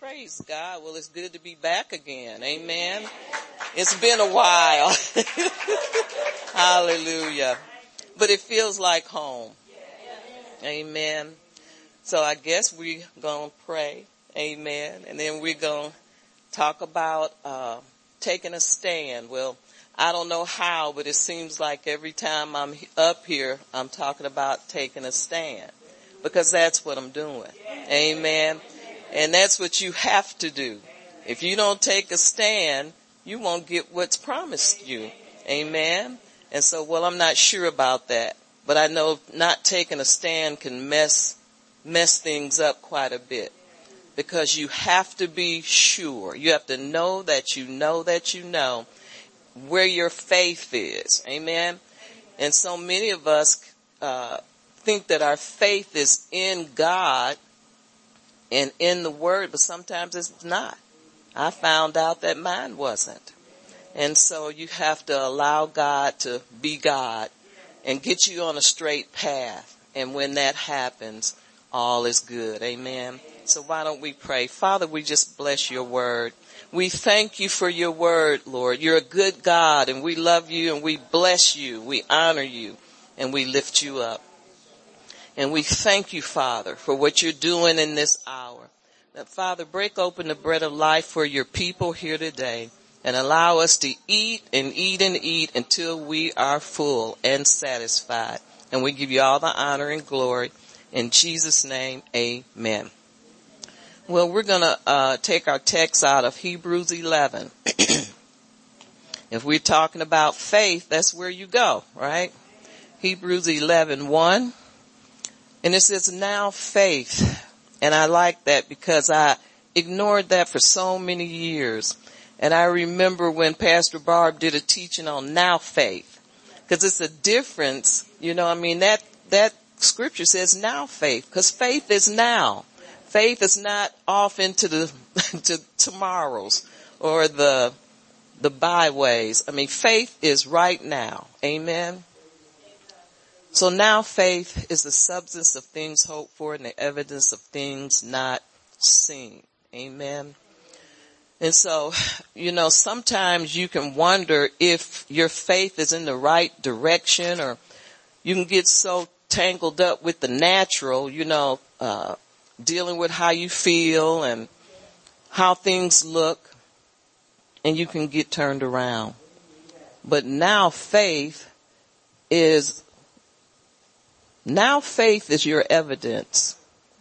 Praise God. Well, it's good to be back again. Amen. It's been a while. Hallelujah. But it feels like home. Amen. So I guess we're going to pray. Amen. And then we're going to talk about, uh, taking a stand. Well, I don't know how, but it seems like every time I'm up here, I'm talking about taking a stand because that's what I'm doing. Amen. And that's what you have to do. If you don't take a stand, you won't get what's promised you. Amen. And so, well, I'm not sure about that, but I know not taking a stand can mess, mess things up quite a bit because you have to be sure. You have to know that you know that you know where your faith is. Amen. And so many of us, uh, think that our faith is in God and in the word, but sometimes it's not. I found out that mine wasn't. And so you have to allow God to be God and get you on a straight path. And when that happens, all is good. Amen. So why don't we pray? Father, we just bless your word. We thank you for your word, Lord. You're a good God and we love you and we bless you. We honor you and we lift you up. And we thank you, Father, for what you're doing in this hour. That Father, break open the bread of life for your people here today and allow us to eat and eat and eat until we are full and satisfied. And we give you all the honor and glory. In Jesus name, amen. Well, we're gonna, uh, take our text out of Hebrews 11. if we're talking about faith, that's where you go, right? Hebrews 11, 1. And it says now faith. And I like that because I ignored that for so many years. And I remember when Pastor Barb did a teaching on now faith. Cause it's a difference, you know, I mean that, that scripture says now faith, cause faith is now. Faith is not off into the, to tomorrows or the, the byways. I mean, faith is right now. Amen. So now faith is the substance of things hoped for and the evidence of things not seen. Amen. And so, you know, sometimes you can wonder if your faith is in the right direction or you can get so tangled up with the natural, you know, uh, dealing with how you feel and how things look and you can get turned around. But now faith is now faith is your evidence.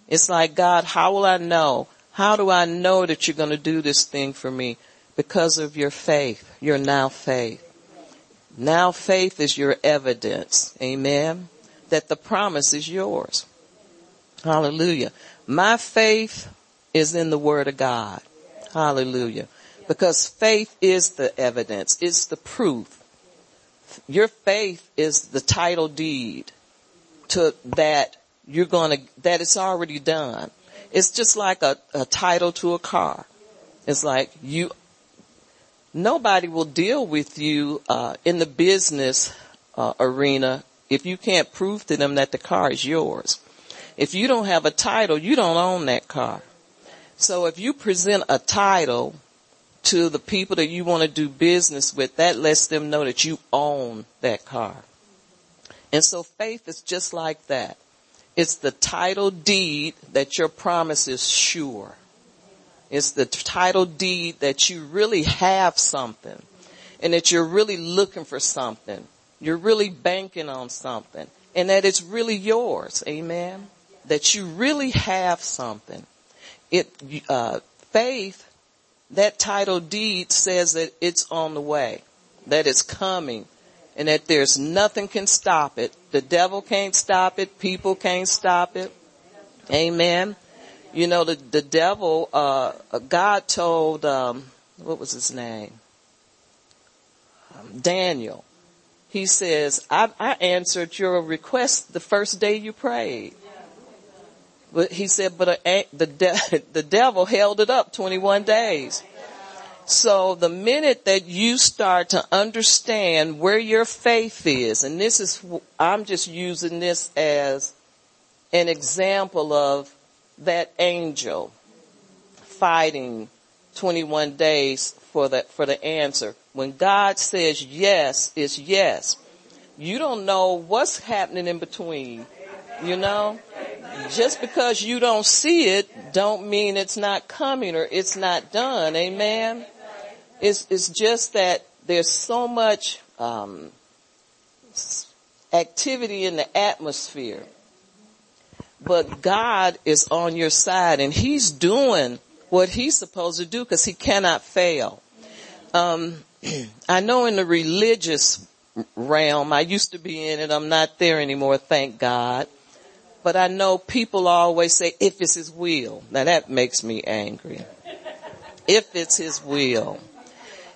It's like, God, how will I know? How do I know that you're going to do this thing for me? Because of your faith, your now faith. Now faith is your evidence. Amen. That the promise is yours. Hallelujah. My faith is in the word of God. Hallelujah. Because faith is the evidence. It's the proof. Your faith is the title deed to that you're going to, that it's already done. It's just like a, a title to a car. It's like you, nobody will deal with you, uh, in the business, uh, arena if you can't prove to them that the car is yours. If you don't have a title, you don't own that car. So if you present a title to the people that you want to do business with, that lets them know that you own that car. And so faith is just like that. It's the title deed that your promise is sure. It's the title deed that you really have something and that you're really looking for something. You're really banking on something and that it's really yours. Amen. That you really have something. It, uh, faith, that title deed says that it's on the way, that it's coming, and that there's nothing can stop it. The devil can't stop it. People can't stop it. Amen. You know, the, the devil, uh, God told, um, what was his name? Um, Daniel. He says, I, I answered your request the first day you prayed. But he said, but a, the, de- the devil held it up 21 days. So the minute that you start to understand where your faith is, and this is, I'm just using this as an example of that angel fighting 21 days for the, for the answer. When God says yes, it's yes. You don't know what's happening in between, you know? Just because you don't see it don't mean it's not coming or it's not done. Amen. It's, it's just that there's so much, um, activity in the atmosphere. But God is on your side and He's doing what He's supposed to do because He cannot fail. Um, I know in the religious realm, I used to be in it, I'm not there anymore, thank God. But I know people always say, if it's His will. Now that makes me angry. If it's His will.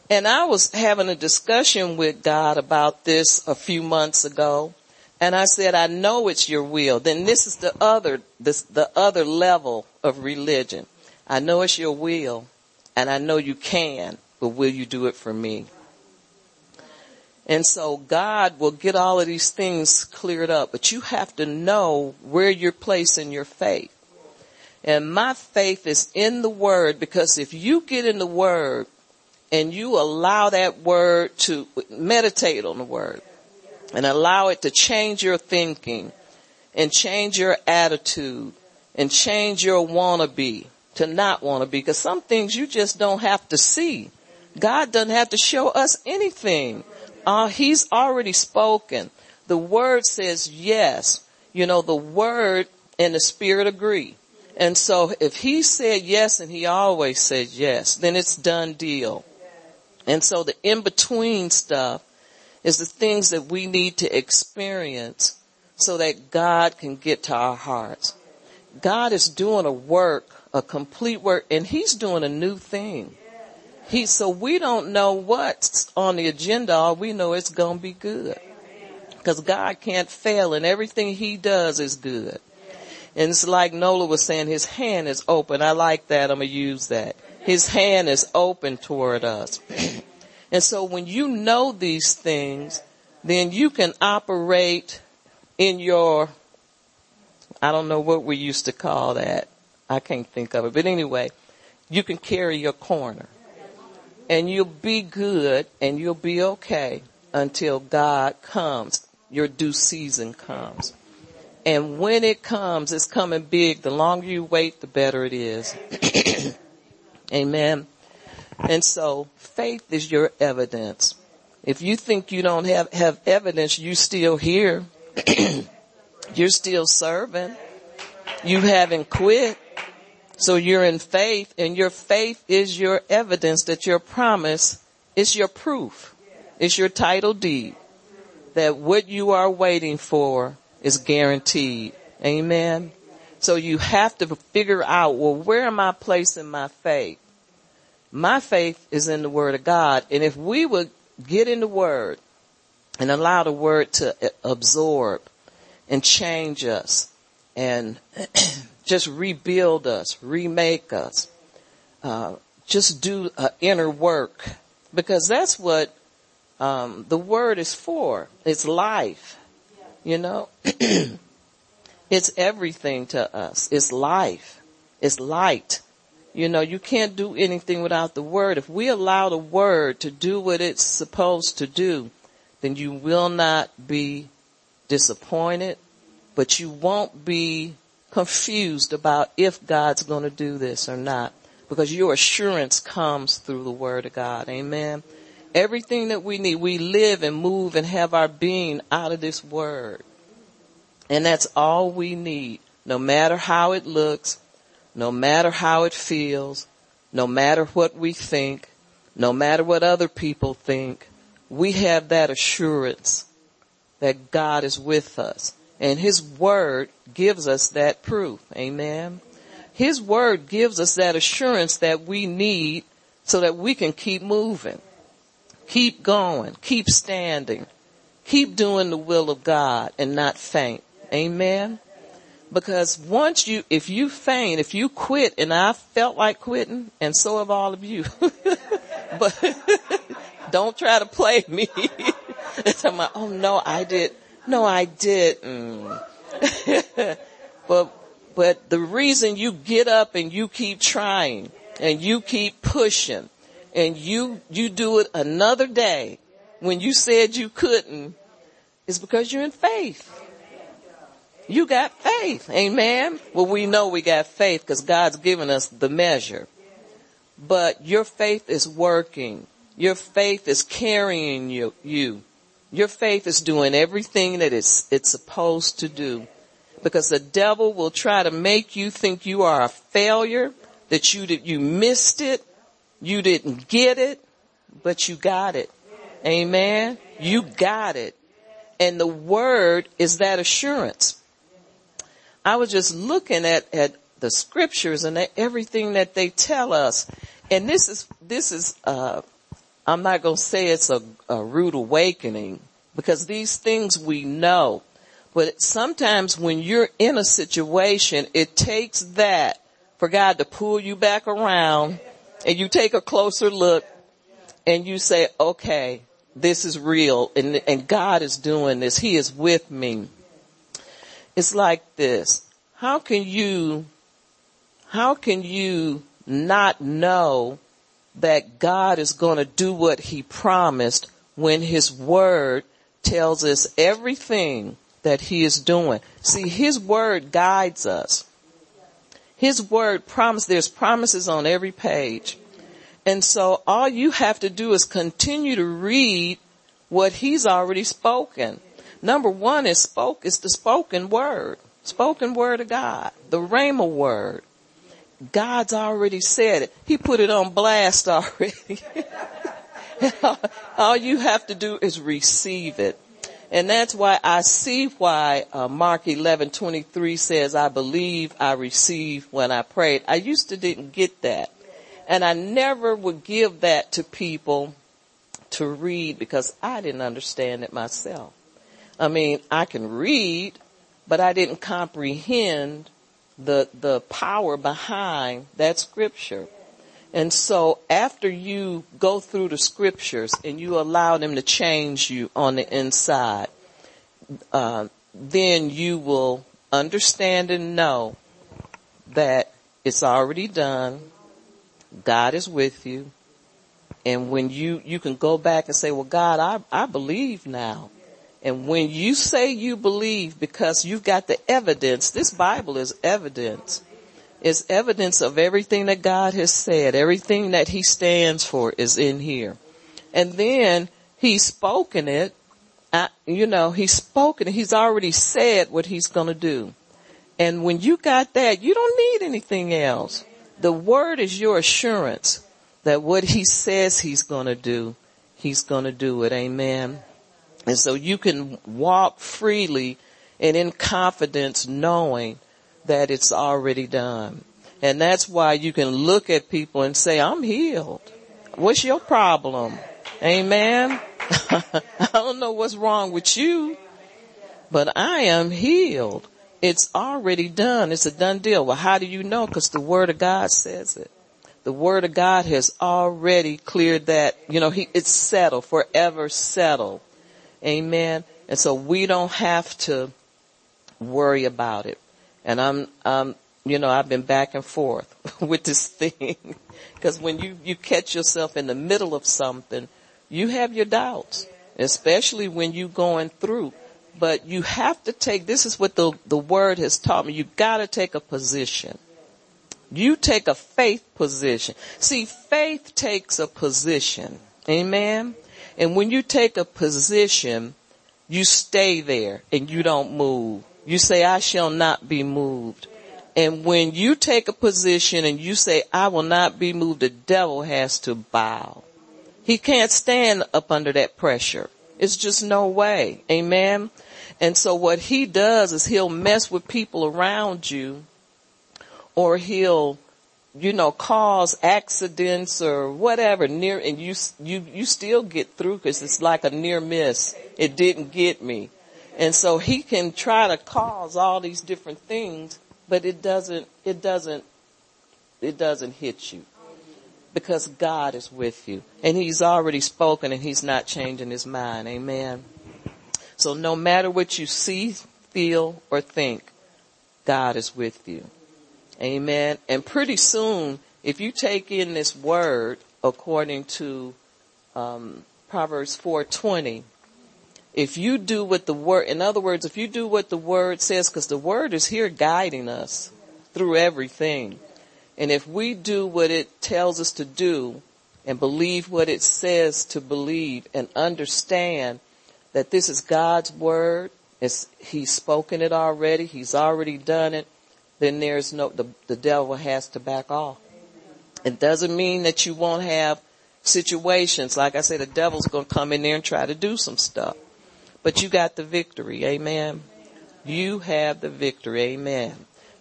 And I was having a discussion with God about this a few months ago. And I said, I know it's your will. Then this is the other, this, the other level of religion. I know it's your will and I know you can, but will you do it for me? And so God will get all of these things cleared up, but you have to know where you're placing your faith. And my faith is in the word because if you get in the word, and you allow that word to meditate on the word and allow it to change your thinking and change your attitude and change your wanna be to not wanna be because some things you just don't have to see. God doesn't have to show us anything. Uh, he's already spoken. The word says yes. You know, the word and the spirit agree. And so if he said yes and he always said yes, then it's done deal. And so the in-between stuff is the things that we need to experience so that God can get to our hearts. God is doing a work, a complete work, and He's doing a new thing. He, so we don't know what's on the agenda. All we know it's gonna be good. Cause God can't fail and everything He does is good. And it's like Nola was saying, His hand is open. I like that. I'm gonna use that. His hand is open toward us. and so when you know these things, then you can operate in your, I don't know what we used to call that. I can't think of it. But anyway, you can carry your corner. And you'll be good and you'll be okay until God comes. Your due season comes. And when it comes, it's coming big. The longer you wait, the better it is. Amen. And so faith is your evidence. If you think you don't have, have evidence, you still here. you're still serving. You haven't quit. So you're in faith and your faith is your evidence that your promise is your proof. It's your title deed that what you are waiting for is guaranteed. Amen. So you have to figure out, well, where am I placing my faith? My faith is in the word of God. And if we would get in the word and allow the word to absorb and change us and just rebuild us, remake us, uh, just do uh, inner work because that's what um, the word is for. It's life, you know. It's everything to us. It's life. It's light. You know, you can't do anything without the word. If we allow the word to do what it's supposed to do, then you will not be disappointed, but you won't be confused about if God's going to do this or not because your assurance comes through the word of God. Amen. Everything that we need, we live and move and have our being out of this word. And that's all we need, no matter how it looks, no matter how it feels, no matter what we think, no matter what other people think, we have that assurance that God is with us. And His Word gives us that proof. Amen. His Word gives us that assurance that we need so that we can keep moving, keep going, keep standing, keep doing the will of God and not faint. Amen. Because once you, if you faint, if you quit, and I felt like quitting, and so have all of you, but don't try to play me. it's like, oh no, I did. No, I didn't. but, but the reason you get up and you keep trying and you keep pushing and you, you do it another day when you said you couldn't, is because you're in faith. You got faith. Amen. Well, we know we got faith because God's given us the measure. But your faith is working. Your faith is carrying you, you. Your faith is doing everything that it's, it's supposed to do. Because the devil will try to make you think you are a failure, that you, that you missed it, you didn't get it, but you got it. Amen. You got it. And the word is that assurance. I was just looking at, at the scriptures and everything that they tell us. And this is, this is, uh, I'm not going to say it's a, a rude awakening because these things we know. But sometimes when you're in a situation, it takes that for God to pull you back around and you take a closer look and you say, okay, this is real and, and God is doing this. He is with me. It's like this. How can you, how can you not know that God is going to do what he promised when his word tells us everything that he is doing? See, his word guides us. His word promise, there's promises on every page. And so all you have to do is continue to read what he's already spoken. Number one is spoke, is the spoken word, spoken word of God, the Rhema word. God's already said it. He put it on blast already. All you have to do is receive it. And that's why I see why uh, Mark 11:23 says, "I believe, I receive when I prayed." I used to didn't get that. And I never would give that to people to read because I didn't understand it myself. I mean, I can read, but I didn't comprehend the, the power behind that scripture. And so after you go through the scriptures and you allow them to change you on the inside, uh, then you will understand and know that it's already done. God is with you. And when you, you can go back and say, well, God, I, I believe now. And when you say you believe because you've got the evidence, this Bible is evidence. It's evidence of everything that God has said. Everything that he stands for is in here. And then he's spoken it. Uh, you know, he's spoken it. He's already said what he's going to do. And when you got that, you don't need anything else. The word is your assurance that what he says he's going to do, he's going to do it. Amen. And so you can walk freely and in confidence knowing that it's already done. And that's why you can look at people and say, I'm healed. What's your problem? Amen. I don't know what's wrong with you, but I am healed. It's already done. It's a done deal. Well, how do you know? Cause the word of God says it. The word of God has already cleared that, you know, he, it's settled, forever settled. Amen. And so we don't have to worry about it. And I'm, um, you know, I've been back and forth with this thing. Cause when you, you catch yourself in the middle of something, you have your doubts, especially when you're going through. But you have to take, this is what the, the word has taught me. You gotta take a position. You take a faith position. See, faith takes a position. Amen. And when you take a position, you stay there and you don't move. You say, I shall not be moved. And when you take a position and you say, I will not be moved, the devil has to bow. He can't stand up under that pressure. It's just no way. Amen. And so what he does is he'll mess with people around you or he'll, you know, cause accidents or whatever near, and you, you, you still get through because it's like a near miss. It didn't get me. And so he can try to cause all these different things, but it doesn't, it doesn't, it doesn't hit you because God is with you and he's already spoken and he's not changing his mind. Amen. So no matter what you see, feel, or think, God is with you. Amen. And pretty soon if you take in this word according to um, Proverbs 4:20, if you do what the word, in other words, if you do what the word says, because the word is here guiding us through everything, and if we do what it tells us to do and believe what it says to believe and understand that this is God's word, it's, he's spoken it already, he's already done it, then there's no, the, the devil has to back off. It doesn't mean that you won't have situations. Like I said, the devil's going to come in there and try to do some stuff. But you got the victory. Amen. You have the victory. Amen.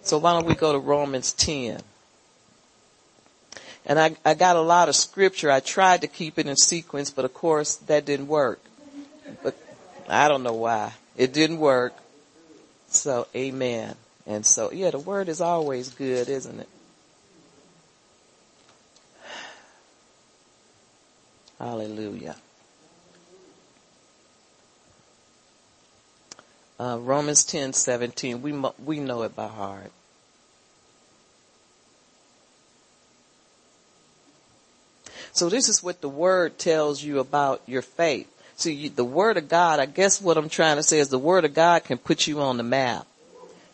So why don't we go to Romans 10? And I, I got a lot of scripture. I tried to keep it in sequence, but of course that didn't work. But I don't know why. It didn't work. So amen. And so, yeah, the word is always good, isn't it? Hallelujah. Uh, Romans ten seventeen. We we know it by heart. So this is what the word tells you about your faith. See, the word of God. I guess what I'm trying to say is the word of God can put you on the map.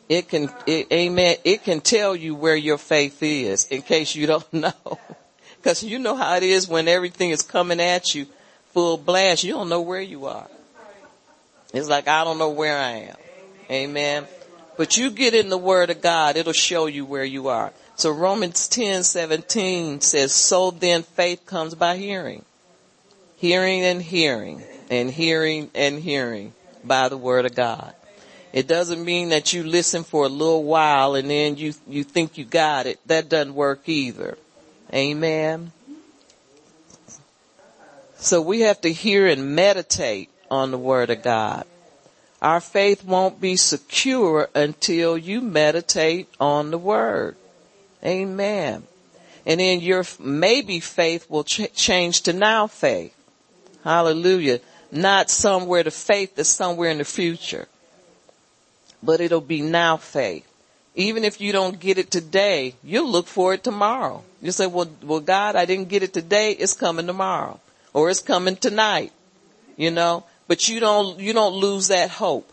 It can, it, amen. It can tell you where your faith is in case you don't know. Cause you know how it is when everything is coming at you full blast. You don't know where you are. It's like, I don't know where I am. Amen. But you get in the word of God, it'll show you where you are. So Romans 10, 17 says, so then faith comes by hearing. Hearing and hearing and hearing and hearing by the word of God. It doesn't mean that you listen for a little while and then you, you think you got it. That doesn't work either. Amen. So we have to hear and meditate on the word of God. Our faith won't be secure until you meditate on the word. Amen. And then your maybe faith will ch- change to now faith. Hallelujah. Not somewhere to faith that's somewhere in the future. But it'll be now faith. Even if you don't get it today, you'll look for it tomorrow. You say, well, well, God, I didn't get it today. It's coming tomorrow or it's coming tonight, you know, but you don't, you don't lose that hope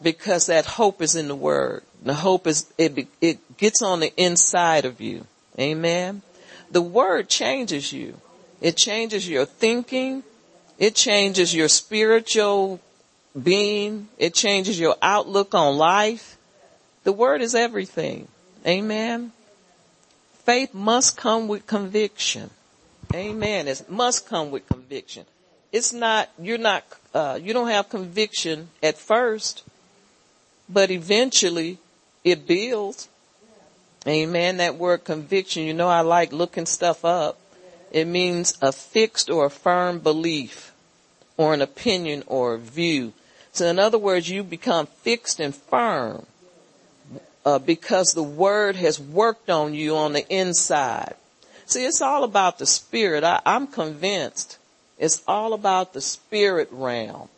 because that hope is in the word. The hope is, it, it gets on the inside of you. Amen. The word changes you. It changes your thinking. It changes your spiritual being. It changes your outlook on life. The word is everything. Amen. Faith must come with conviction. Amen. It must come with conviction. It's not, you're not, uh, you don't have conviction at first, but eventually it builds. Amen. That word conviction, you know, I like looking stuff up. It means a fixed or a firm belief or an opinion or a view. So in other words, you become fixed and firm uh, because the word has worked on you on the inside. See, it's all about the spirit. I, I'm convinced it's all about the spirit realm.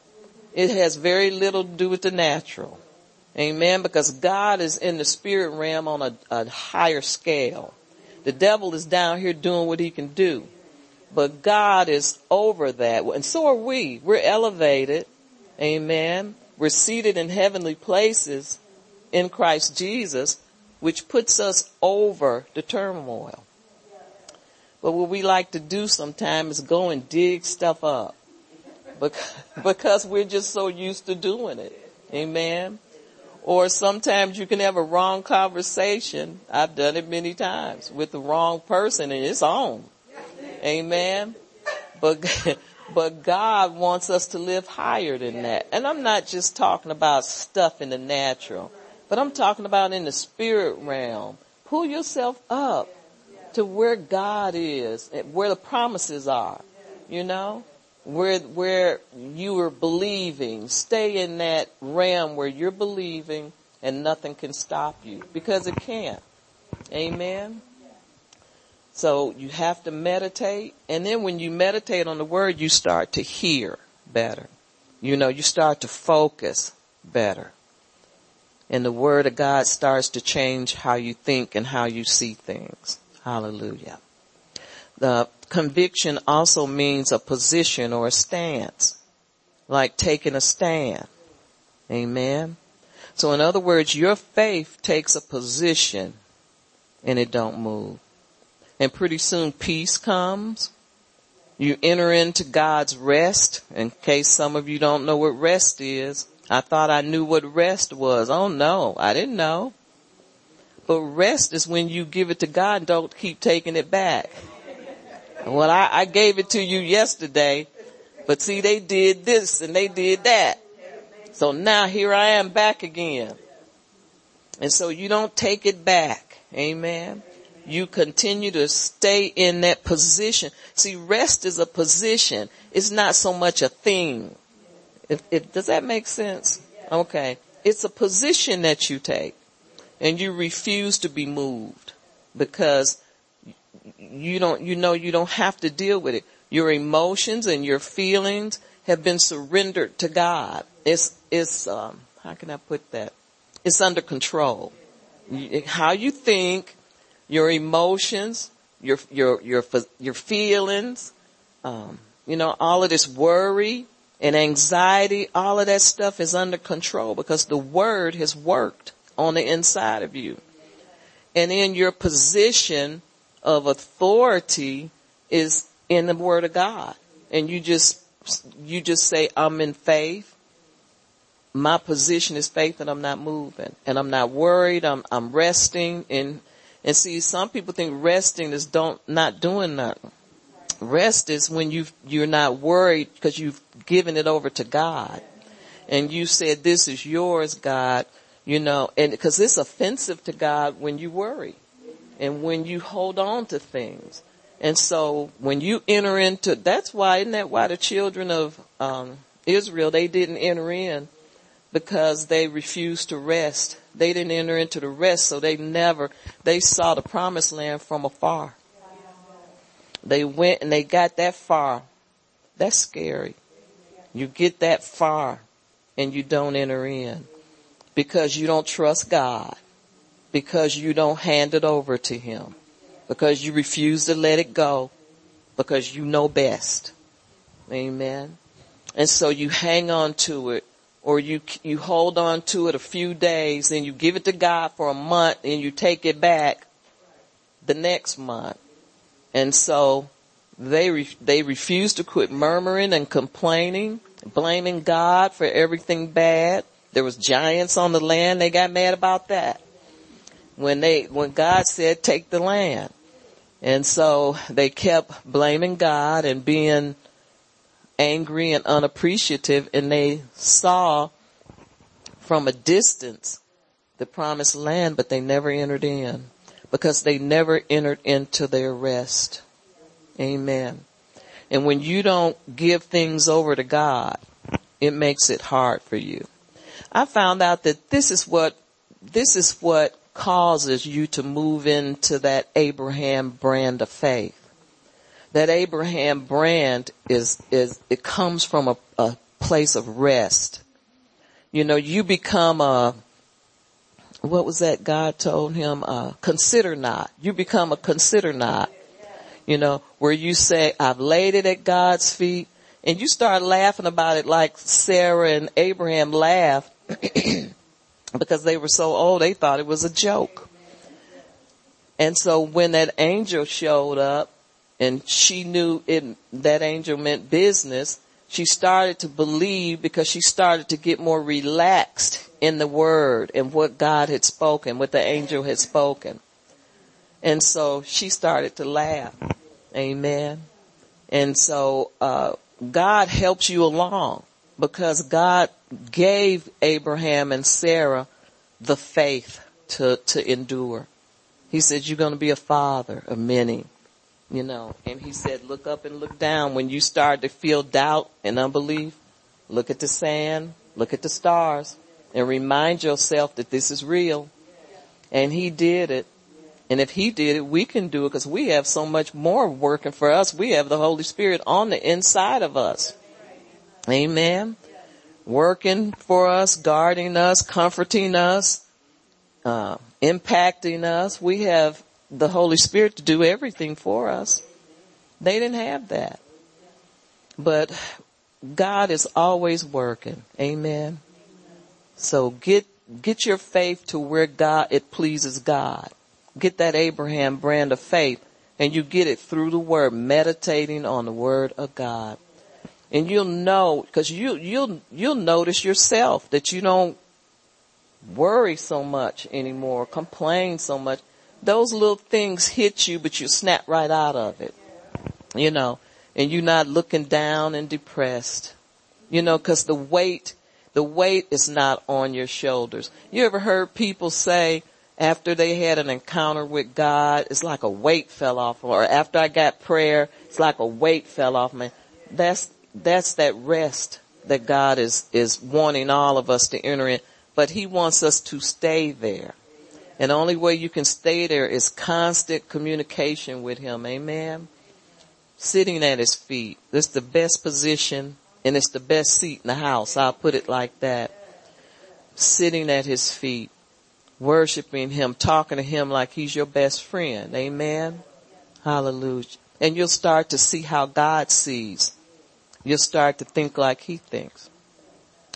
It has very little to do with the natural. Amen. Because God is in the spirit realm on a, a higher scale. The devil is down here doing what he can do. But God is over that. And so are we. We're elevated. Amen. We're seated in heavenly places in Christ Jesus, which puts us over the turmoil. But what we like to do sometimes is go and dig stuff up because we're just so used to doing it. Amen. Or sometimes you can have a wrong conversation. I've done it many times with the wrong person and it's on. Amen. But, but God wants us to live higher than that. And I'm not just talking about stuff in the natural. But I'm talking about in the spirit realm. Pull yourself up to where God is, where the promises are, you know, where, where you are believing. Stay in that realm where you're believing and nothing can stop you because it can't. Amen. So you have to meditate and then when you meditate on the word, you start to hear better. You know, you start to focus better and the word of God starts to change how you think and how you see things. Hallelujah. The conviction also means a position or a stance, like taking a stand. Amen. So in other words, your faith takes a position and it don't move. And pretty soon peace comes. You enter into God's rest. In case some of you don't know what rest is, I thought I knew what rest was. Oh no, I didn't know. But rest is when you give it to God and don't keep taking it back. Well, I, I gave it to you yesterday, but see, they did this and they did that. So now here I am back again. And so you don't take it back. Amen. You continue to stay in that position. See, rest is a position. It's not so much a thing. If, if, does that make sense? Okay. It's a position that you take and you refuse to be moved because you don't, you know you don't have to deal with it. Your emotions and your feelings have been surrendered to God. It's, it's, um, how can I put that? It's under control. How you think, your emotions, your, your, your, your feelings, um, you know, all of this worry and anxiety, all of that stuff is under control because the word has worked on the inside of you. And in your position of authority is in the word of God. And you just, you just say, I'm in faith. My position is faith and I'm not moving and I'm not worried. I'm, I'm resting and, and see, some people think resting is don't, not doing nothing. Rest is when you, you're not worried because you've given it over to God. And you said, this is yours, God, you know, and because it's offensive to God when you worry and when you hold on to things. And so when you enter into, that's why, isn't that why the children of um, Israel, they didn't enter in because they refused to rest. They didn't enter into the rest, so they never, they saw the promised land from afar. They went and they got that far. That's scary. You get that far and you don't enter in because you don't trust God because you don't hand it over to him, because you refuse to let it go, because you know best. Amen. And so you hang on to it or you, you hold on to it a few days and you give it to God for a month and you take it back the next month. And so they, re- they refuse to quit murmuring and complaining, blaming God for everything bad. There was giants on the land. They got mad about that when they, when God said take the land. And so they kept blaming God and being angry and unappreciative and they saw from a distance the promised land, but they never entered in because they never entered into their rest. Amen. And when you don't give things over to God, it makes it hard for you. I found out that this is what, this is what causes you to move into that Abraham brand of faith. That Abraham brand is, is, it comes from a, a place of rest. You know, you become a, what was that God told him? Uh, consider not. You become a consider not. You know, where you say, I've laid it at God's feet and you start laughing about it like Sarah and Abraham laughed because they were so old, they thought it was a joke. And so when that angel showed up and she knew it, that angel meant business, she started to believe because she started to get more relaxed in the word and what God had spoken, what the angel had spoken. And so she started to laugh. Amen. And so, uh, God helps you along because God gave Abraham and Sarah the faith to, to endure. He said, you're going to be a father of many, you know, and he said, look up and look down. When you start to feel doubt and unbelief, look at the sand, look at the stars and remind yourself that this is real. And he did it. And if he did it, we can do it because we have so much more working for us. We have the Holy Spirit on the inside of us. Amen working for us, guarding us, comforting us, uh, impacting us. We have the Holy Spirit to do everything for us. They didn't have that. But God is always working. Amen. So get, get your faith to where God, it pleases God. Get that Abraham brand of faith and you get it through the word, meditating on the word of God. And you'll know, cause you, you'll, you'll notice yourself that you don't worry so much anymore, complain so much. Those little things hit you, but you snap right out of it. You know, and you're not looking down and depressed. You know, cause the weight, the weight is not on your shoulders. You ever heard people say, after they had an encounter with God, it's like a weight fell off, or after I got prayer, it's like a weight fell off me. That's, that's that rest that God is, is wanting all of us to enter in, but He wants us to stay there. And the only way you can stay there is constant communication with Him. Amen. Sitting at His feet. That's the best position and it's the best seat in the house. I'll put it like that. Sitting at His feet worshiping him, talking to him like he's your best friend. Amen. Hallelujah. And you'll start to see how God sees. You'll start to think like he thinks.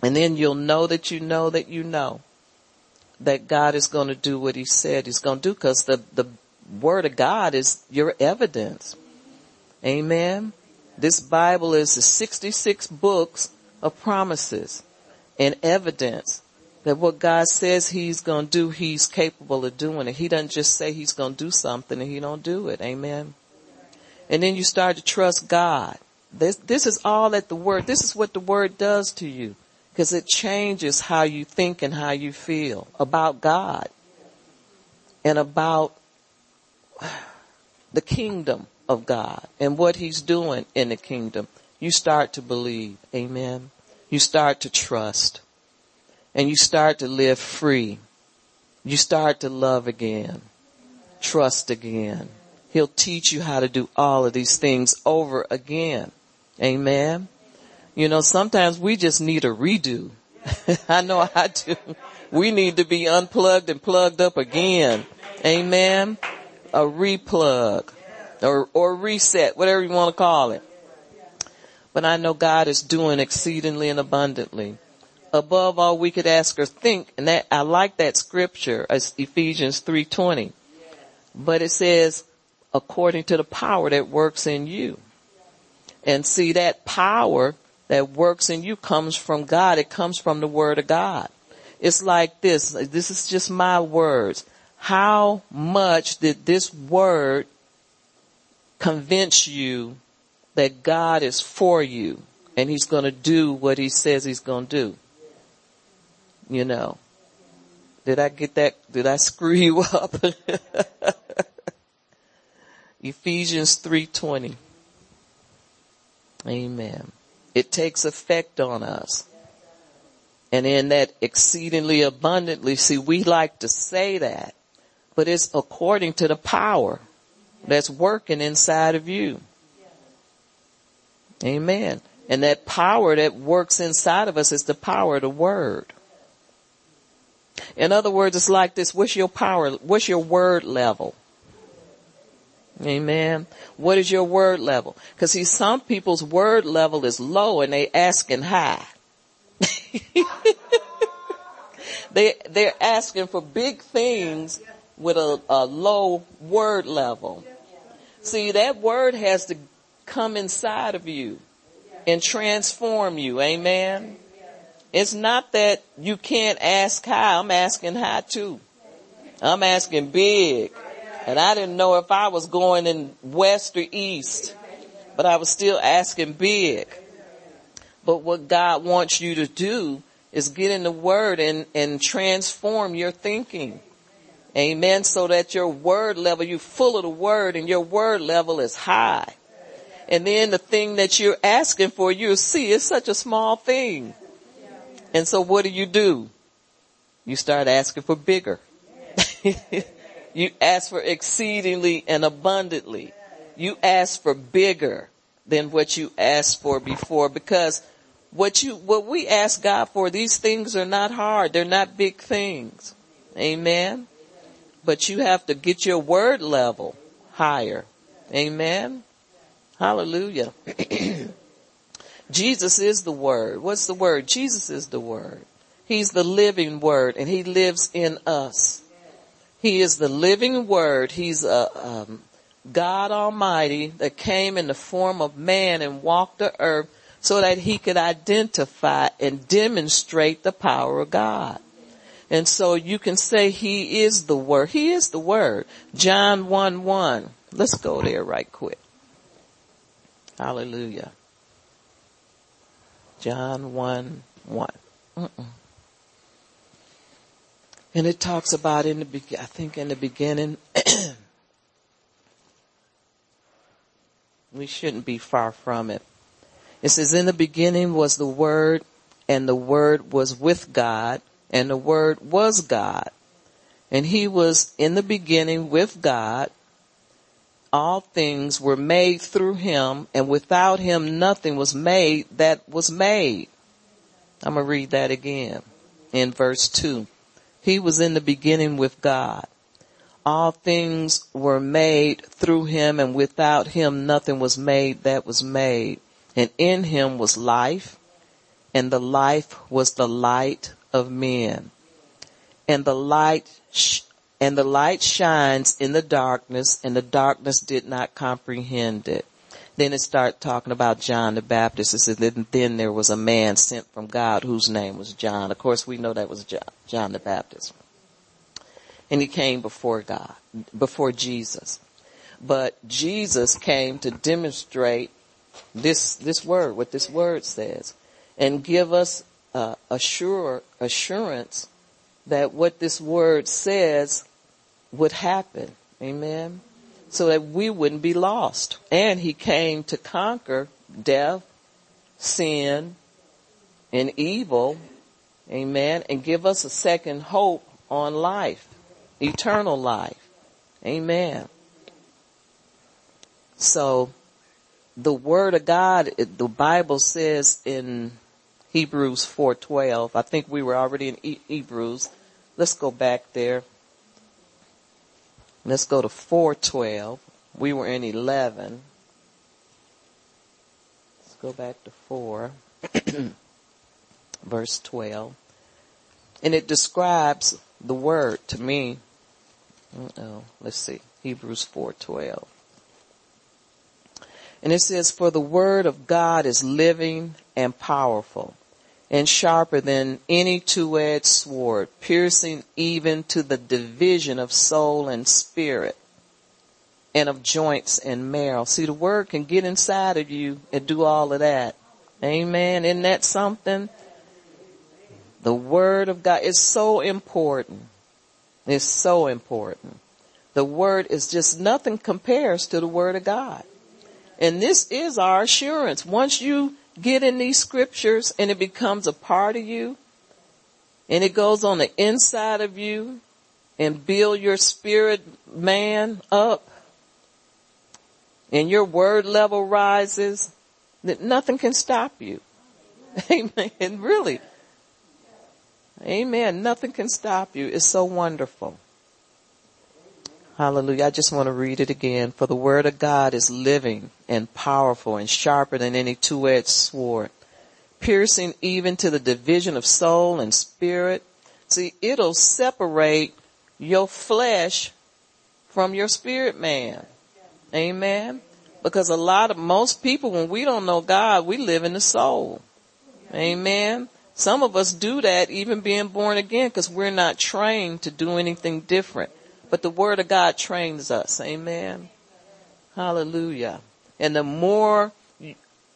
And then you'll know that you know that you know that God is going to do what he said he's going to do because the, the word of God is your evidence. Amen. This Bible is the 66 books of promises and evidence that what God says he's going to do, he's capable of doing it. He doesn't just say he's going to do something and he don't do it. Amen. And then you start to trust God. This, this is all that the word, this is what the word does to you because it changes how you think and how you feel about God and about the kingdom of God and what he's doing in the kingdom. You start to believe. Amen. You start to trust and you start to live free. You start to love again, trust again. He'll teach you how to do all of these things over again. Amen. You know, sometimes we just need a redo. I know I do. We need to be unplugged and plugged up again. Amen. A replug or, or reset, whatever you want to call it. But I know God is doing exceedingly and abundantly above all we could ask or think. And that, I like that scripture, Ephesians 3.20. But it says, according to the power that works in you. And see that power that works in you comes from God. It comes from the word of God. It's like this. This is just my words. How much did this word convince you that God is for you and he's going to do what he says he's going to do? you know. Did I get that? Did I screw you up? Ephesians 3:20. Amen. It takes effect on us. And in that exceedingly abundantly, see, we like to say that, but it's according to the power that's working inside of you. Amen. And that power that works inside of us is the power of the word. In other words, it's like this. What's your power? What's your word level? Amen. What is your word level? Cause see, some people's word level is low and they asking high. they, they're asking for big things with a, a low word level. See, that word has to come inside of you and transform you. Amen. It's not that you can't ask high. I'm asking high too. I'm asking big. And I didn't know if I was going in west or east, but I was still asking big. But what God wants you to do is get in the word and, and transform your thinking. Amen. So that your word level, you're full of the word and your word level is high. And then the thing that you're asking for, you'll see it's such a small thing. And so what do you do? You start asking for bigger. you ask for exceedingly and abundantly. You ask for bigger than what you asked for before because what you, what we ask God for, these things are not hard. They're not big things. Amen. but you have to get your word level higher. Amen. Hallelujah. Jesus is the word. What's the word? Jesus is the word. He's the living word and he lives in us. He is the living word. He's a um, God Almighty that came in the form of man and walked the earth so that he could identify and demonstrate the power of God. And so you can say he is the word. He is the word. John 1 1. Let's go there right quick. Hallelujah. John 1 1. Mm-mm. And it talks about in the, I think in the beginning, we shouldn't be far from it. It says, in the beginning was the Word, and the Word was with God, and the Word was God. And He was in the beginning with God. All things were made through Him, and without Him nothing was made that was made. I'm gonna read that again in verse 2. He was in the beginning with God. All things were made through Him, and without Him nothing was made that was made and in him was life, and the life was the light of men. And the light, sh- and the light shines in the darkness, and the darkness did not comprehend it. Then it started talking about John the Baptist. It says, then there was a man sent from God whose name was John. Of course, we know that was John, John the Baptist. And he came before God, before Jesus. But Jesus came to demonstrate this, this word, what this word says, and give us uh, assure, assurance that what this word says would happen. Amen. So that we wouldn't be lost. And he came to conquer death, sin, and evil. Amen. And give us a second hope on life, eternal life. Amen. So the word of God, the Bible says in Hebrews 4:12. I think we were already in Hebrews. Let's go back there. Let's go to 4:12. We were in 11. Let's go back to 4 verse 12. And it describes the word to me. Oh, let's see. Hebrews 4:12. And it says, for the word of God is living and powerful and sharper than any two-edged sword, piercing even to the division of soul and spirit and of joints and marrow. See, the word can get inside of you and do all of that. Amen. Isn't that something? The word of God is so important. It's so important. The word is just nothing compares to the word of God. And this is our assurance. Once you get in these scriptures and it becomes a part of you and it goes on the inside of you and build your spirit man up and your word level rises, that nothing can stop you. Amen. Really. Amen. Nothing can stop you. It's so wonderful. Hallelujah. I just want to read it again. For the word of God is living and powerful and sharper than any two-edged sword, piercing even to the division of soul and spirit. See, it'll separate your flesh from your spirit man. Amen. Because a lot of most people, when we don't know God, we live in the soul. Amen. Some of us do that even being born again because we're not trained to do anything different. But the word of God trains us. Amen. Hallelujah. And the more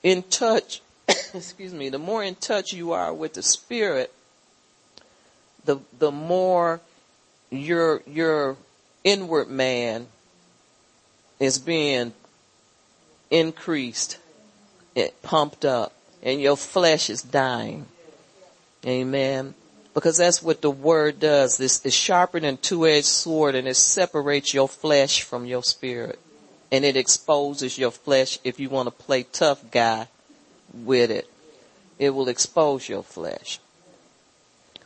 in touch, excuse me, the more in touch you are with the spirit, the, the more your, your inward man is being increased, it pumped up, and your flesh is dying. Amen. Because that's what the word does. This is sharper than two-edged sword and it separates your flesh from your spirit. And it exposes your flesh if you want to play tough guy with it. It will expose your flesh.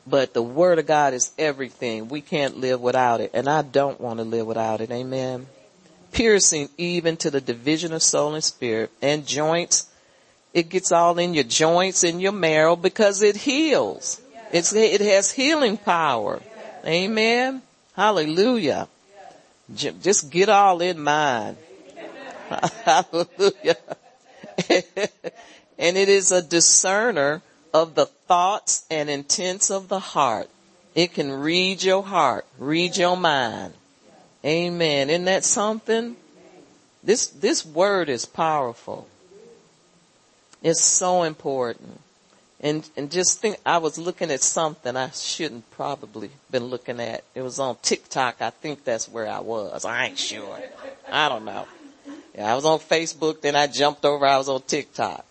But the word of God is everything. We can't live without it. And I don't want to live without it. Amen. Piercing even to the division of soul and spirit and joints. It gets all in your joints and your marrow because it heals. It's, it has healing power. Amen. Hallelujah. Just get all in mind. Hallelujah. and it is a discerner of the thoughts and intents of the heart. It can read your heart, read your mind. Amen. Isn't that something? This, this word is powerful. It's so important. And, and just think, I was looking at something I shouldn't probably been looking at. It was on TikTok. I think that's where I was. I ain't sure. I don't know. Yeah, I was on Facebook, then I jumped over, I was on TikTok.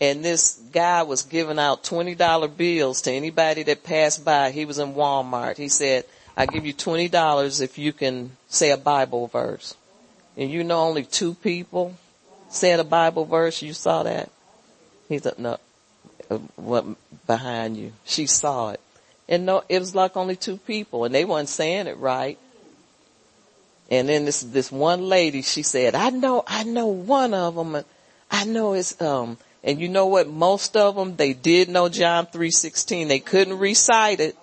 And this guy was giving out $20 bills to anybody that passed by. He was in Walmart. He said, I give you $20 if you can say a Bible verse. And you know only two people said a Bible verse. You saw that? He said, no, what behind you. She saw it. And no, it was like only two people and they weren't saying it right. And then this, this one lady, she said, I know, I know one of them. I know it's, um, and you know what? Most of them, they did know John 3.16. They couldn't recite it,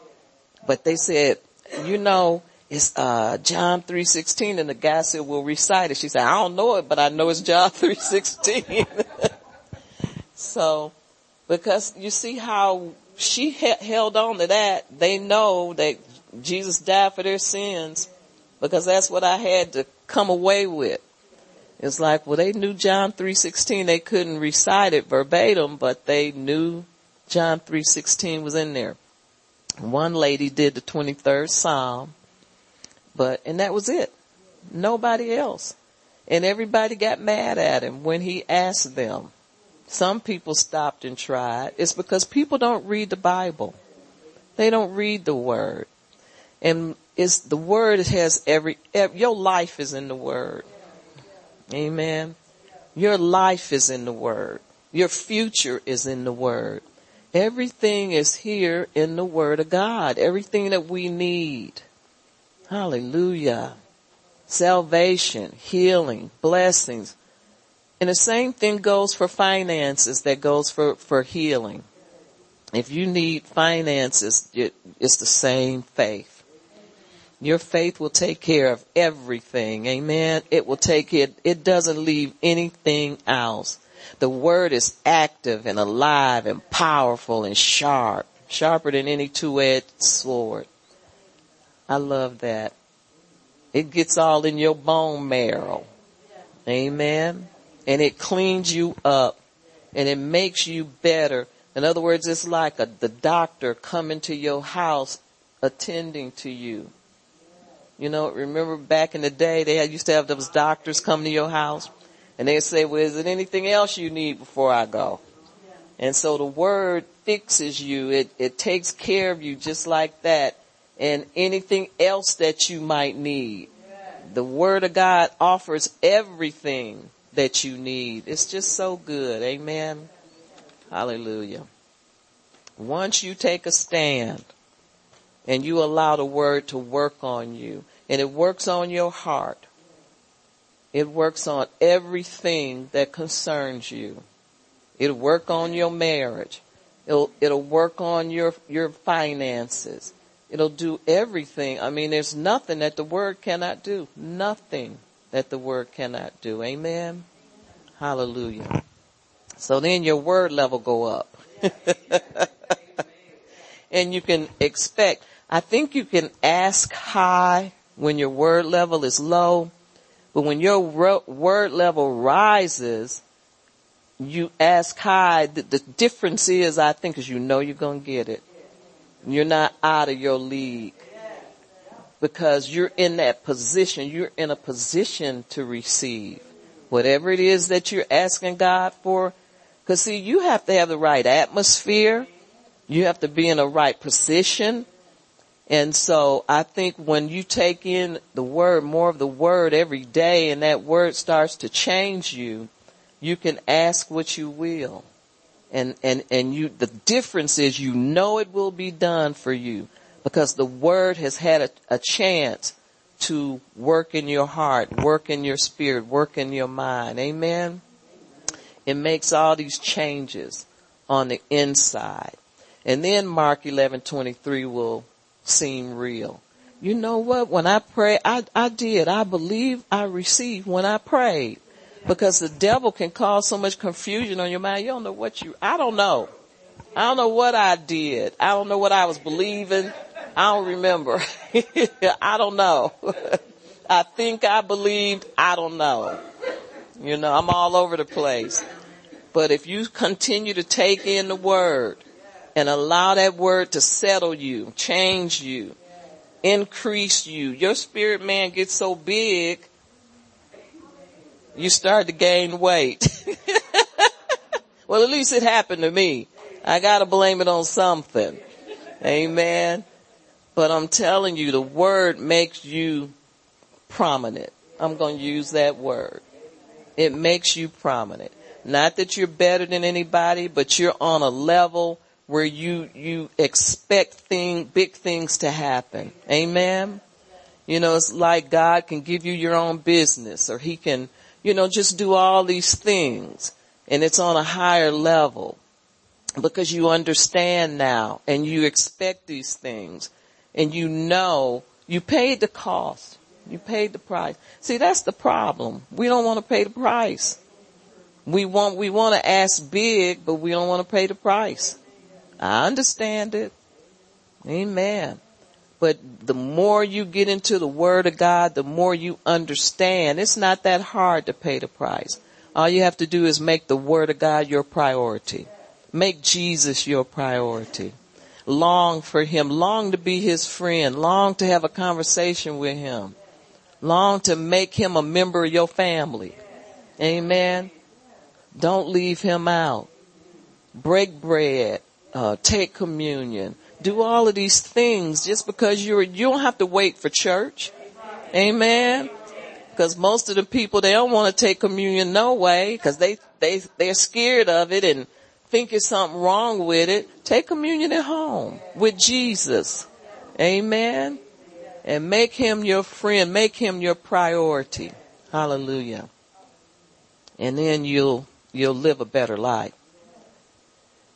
but they said, you know, it's, uh, John 3.16 and the guy said, we'll recite it. She said, I don't know it, but I know it's John 3.16. so, because you see how she held on to that, they know that Jesus died for their sins because that's what I had to come away with. It's like, well, they knew John 3.16. They couldn't recite it verbatim, but they knew John 3.16 was in there. One lady did the 23rd Psalm, but, and that was it. Nobody else. And everybody got mad at him when he asked them. Some people stopped and tried. It's because people don't read the Bible. They don't read the Word. And it's, the Word has every, every your life is in the Word. Amen. Your life is in the Word. Your future is in the Word. Everything is here in the Word of God. Everything that we need. Hallelujah. Salvation, healing, blessings. And the same thing goes for finances that goes for, for healing. If you need finances, it, it's the same faith. Your faith will take care of everything. Amen. It will take it, it doesn't leave anything else. The word is active and alive and powerful and sharp, sharper than any two-edged sword. I love that. It gets all in your bone marrow. Amen. And it cleans you up and it makes you better. In other words, it's like a, the doctor coming to your house attending to you. You know, remember back in the day, they had, used to have those doctors come to your house and they'd say, well, is there anything else you need before I go? And so the word fixes you. It, it takes care of you just like that and anything else that you might need. The word of God offers everything that you need. It's just so good. Amen. Hallelujah. Once you take a stand, and you allow the word to work on you and it works on your heart. It works on everything that concerns you. It'll work on your marriage. It'll, it'll work on your, your finances. It'll do everything. I mean, there's nothing that the word cannot do. Nothing that the word cannot do. Amen. Hallelujah. So then your word level go up. and you can expect I think you can ask high when your word level is low, but when your word level rises, you ask high. The, the difference is, I think, is you know you're going to get it. You're not out of your league because you're in that position. You're in a position to receive whatever it is that you're asking God for. Cause see, you have to have the right atmosphere. You have to be in the right position. And so I think when you take in the word, more of the word every day and that word starts to change you, you can ask what you will. And, and, and you, the difference is you know it will be done for you because the word has had a, a chance to work in your heart, work in your spirit, work in your mind. Amen. It makes all these changes on the inside. And then Mark 11:23 will seem real. You know what? When I pray, I, I did. I believe I received when I prayed. Because the devil can cause so much confusion on your mind. You don't know what you, I don't know. I don't know what I did. I don't know what I was believing. I don't remember. I don't know. I think I believed. I don't know. You know, I'm all over the place. But if you continue to take in the word and allow that word to settle you, change you, increase you, your spirit man gets so big, you start to gain weight. well, at least it happened to me. I gotta blame it on something. Amen. But I'm telling you, the word makes you prominent. I'm going to use that word. It makes you prominent. Not that you're better than anybody, but you're on a level where you, you expect thing, big things to happen. Amen. You know, it's like God can give you your own business or he can, you know, just do all these things and it's on a higher level because you understand now and you expect these things and you know you paid the cost. You paid the price. See, that's the problem. We don't want to pay the price. We want, we want to ask big, but we don't want to pay the price. I understand it. Amen. But the more you get into the word of God, the more you understand. It's not that hard to pay the price. All you have to do is make the word of God your priority. Make Jesus your priority. Long for him. Long to be his friend. Long to have a conversation with him. Long to make him a member of your family. Amen. Don't leave him out. Break bread. Uh, take communion. Do all of these things just because you're, you don't have to wait for church. Amen. Because most of the people, they don't want to take communion no way because they, they, they're scared of it and think there's something wrong with it. Take communion at home with Jesus. Amen. And make him your friend. Make him your priority. Hallelujah. And then you'll you'll live a better life.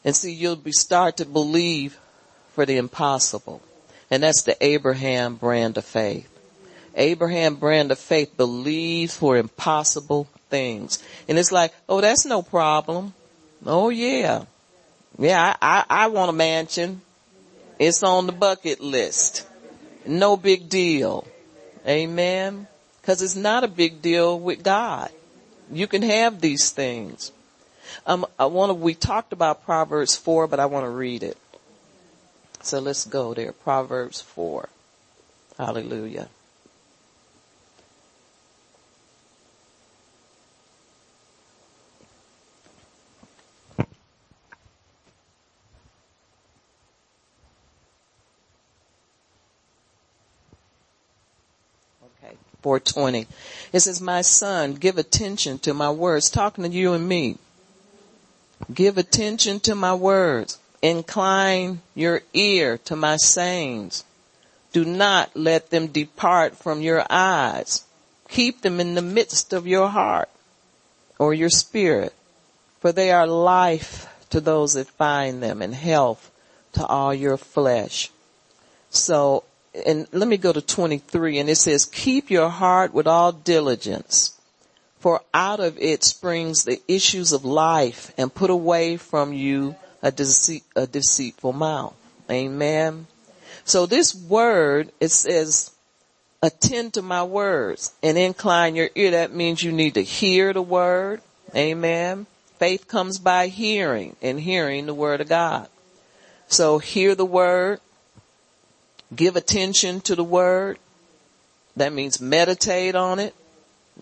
And see, you'll be start to believe for the impossible. And that's the Abraham brand of faith. Abraham brand of faith believes for impossible things. And it's like, oh, that's no problem. Oh yeah. Yeah, I, I, I want a mansion. It's on the bucket list. No big deal. Amen. Cause it's not a big deal with God. You can have these things. Um, I want to, we talked about Proverbs 4, but I want to read it. So let's go there. Proverbs 4. Hallelujah. 420. It says, my son, give attention to my words, talking to you and me. Give attention to my words. Incline your ear to my sayings. Do not let them depart from your eyes. Keep them in the midst of your heart or your spirit, for they are life to those that find them and health to all your flesh. So, and let me go to 23 and it says, keep your heart with all diligence for out of it springs the issues of life and put away from you a, a deceitful mouth. Amen. So this word, it says, attend to my words and incline your ear. That means you need to hear the word. Amen. Faith comes by hearing and hearing the word of God. So hear the word, give attention to the word. That means meditate on it.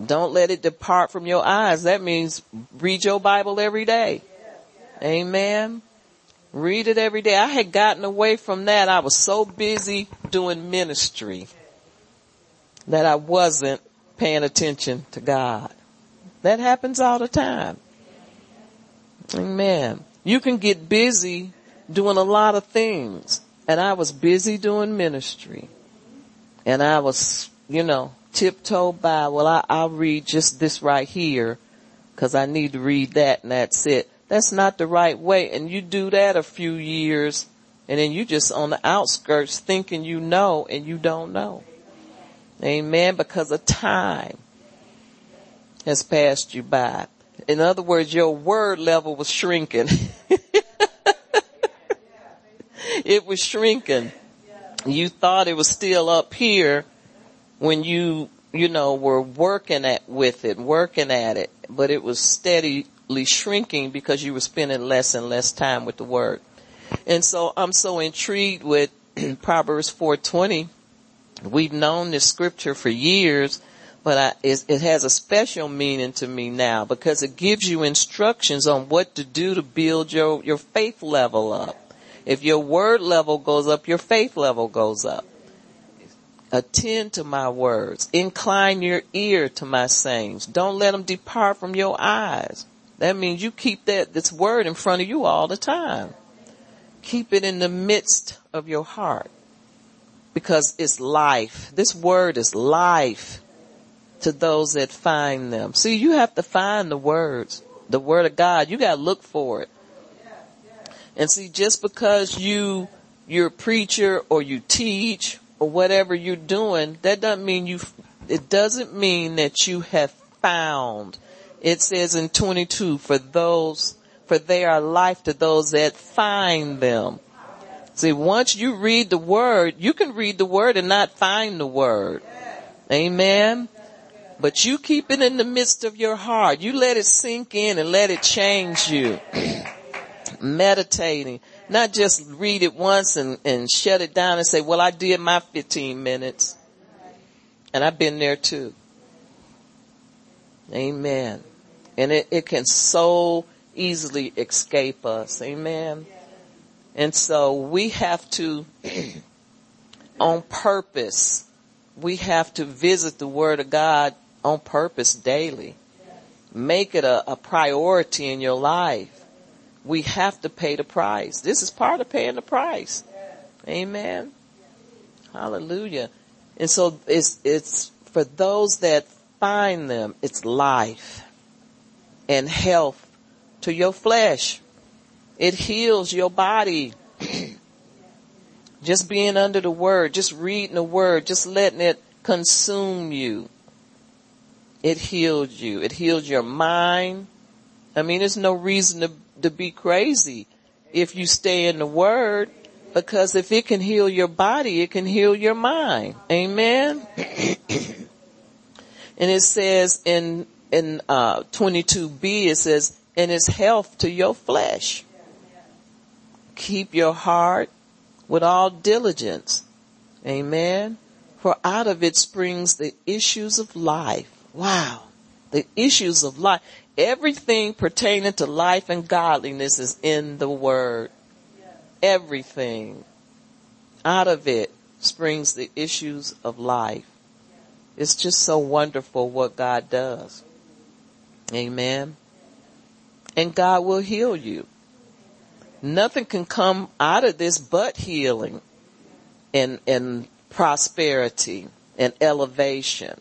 Don't let it depart from your eyes. That means read your Bible every day. Amen. Read it every day. I had gotten away from that. I was so busy doing ministry that I wasn't paying attention to God. That happens all the time. Amen. You can get busy doing a lot of things. And I was busy doing ministry. And I was, you know, tiptoed by, well, I, I'll read just this right here because I need to read that and that's it. That's not the right way. And you do that a few years and then you just on the outskirts thinking you know and you don't know. Amen. Because of time has passed you by. In other words, your word level was shrinking. it was shrinking. You thought it was still up here when you, you know, were working at, with it, working at it, but it was steadily shrinking because you were spending less and less time with the word. And so I'm so intrigued with Proverbs 420. We've known this scripture for years, but I, it, it has a special meaning to me now because it gives you instructions on what to do to build your, your faith level up. If your word level goes up, your faith level goes up. Attend to my words. Incline your ear to my sayings. Don't let them depart from your eyes. That means you keep that, this word in front of you all the time. Keep it in the midst of your heart because it's life. This word is life to those that find them. See, you have to find the words, the word of God. You got to look for it. And see, just because you, you're a preacher or you teach or whatever you're doing, that doesn't mean you, it doesn't mean that you have found. It says in 22, for those, for they are life to those that find them. See, once you read the word, you can read the word and not find the word. Amen. But you keep it in the midst of your heart. You let it sink in and let it change you. Meditating. Not just read it once and, and shut it down and say, well, I did my 15 minutes. And I've been there too. Amen. And it, it can so easily escape us. Amen. And so we have to, on purpose, we have to visit the Word of God on purpose daily. Make it a, a priority in your life. We have to pay the price. This is part of paying the price. Amen. Hallelujah. And so it's, it's for those that find them, it's life and health to your flesh. It heals your body. just being under the word, just reading the word, just letting it consume you. It heals you. It heals your mind. I mean, there's no reason to, to be crazy if you stay in the word because if it can heal your body, it can heal your mind. Amen. and it says in, in, uh, 22b, it says, and it's health to your flesh. Keep your heart with all diligence. Amen. For out of it springs the issues of life. Wow. The issues of life. Everything pertaining to life and godliness is in the word. Everything. Out of it springs the issues of life. It's just so wonderful what God does. Amen. And God will heal you. Nothing can come out of this but healing and, and prosperity and elevation.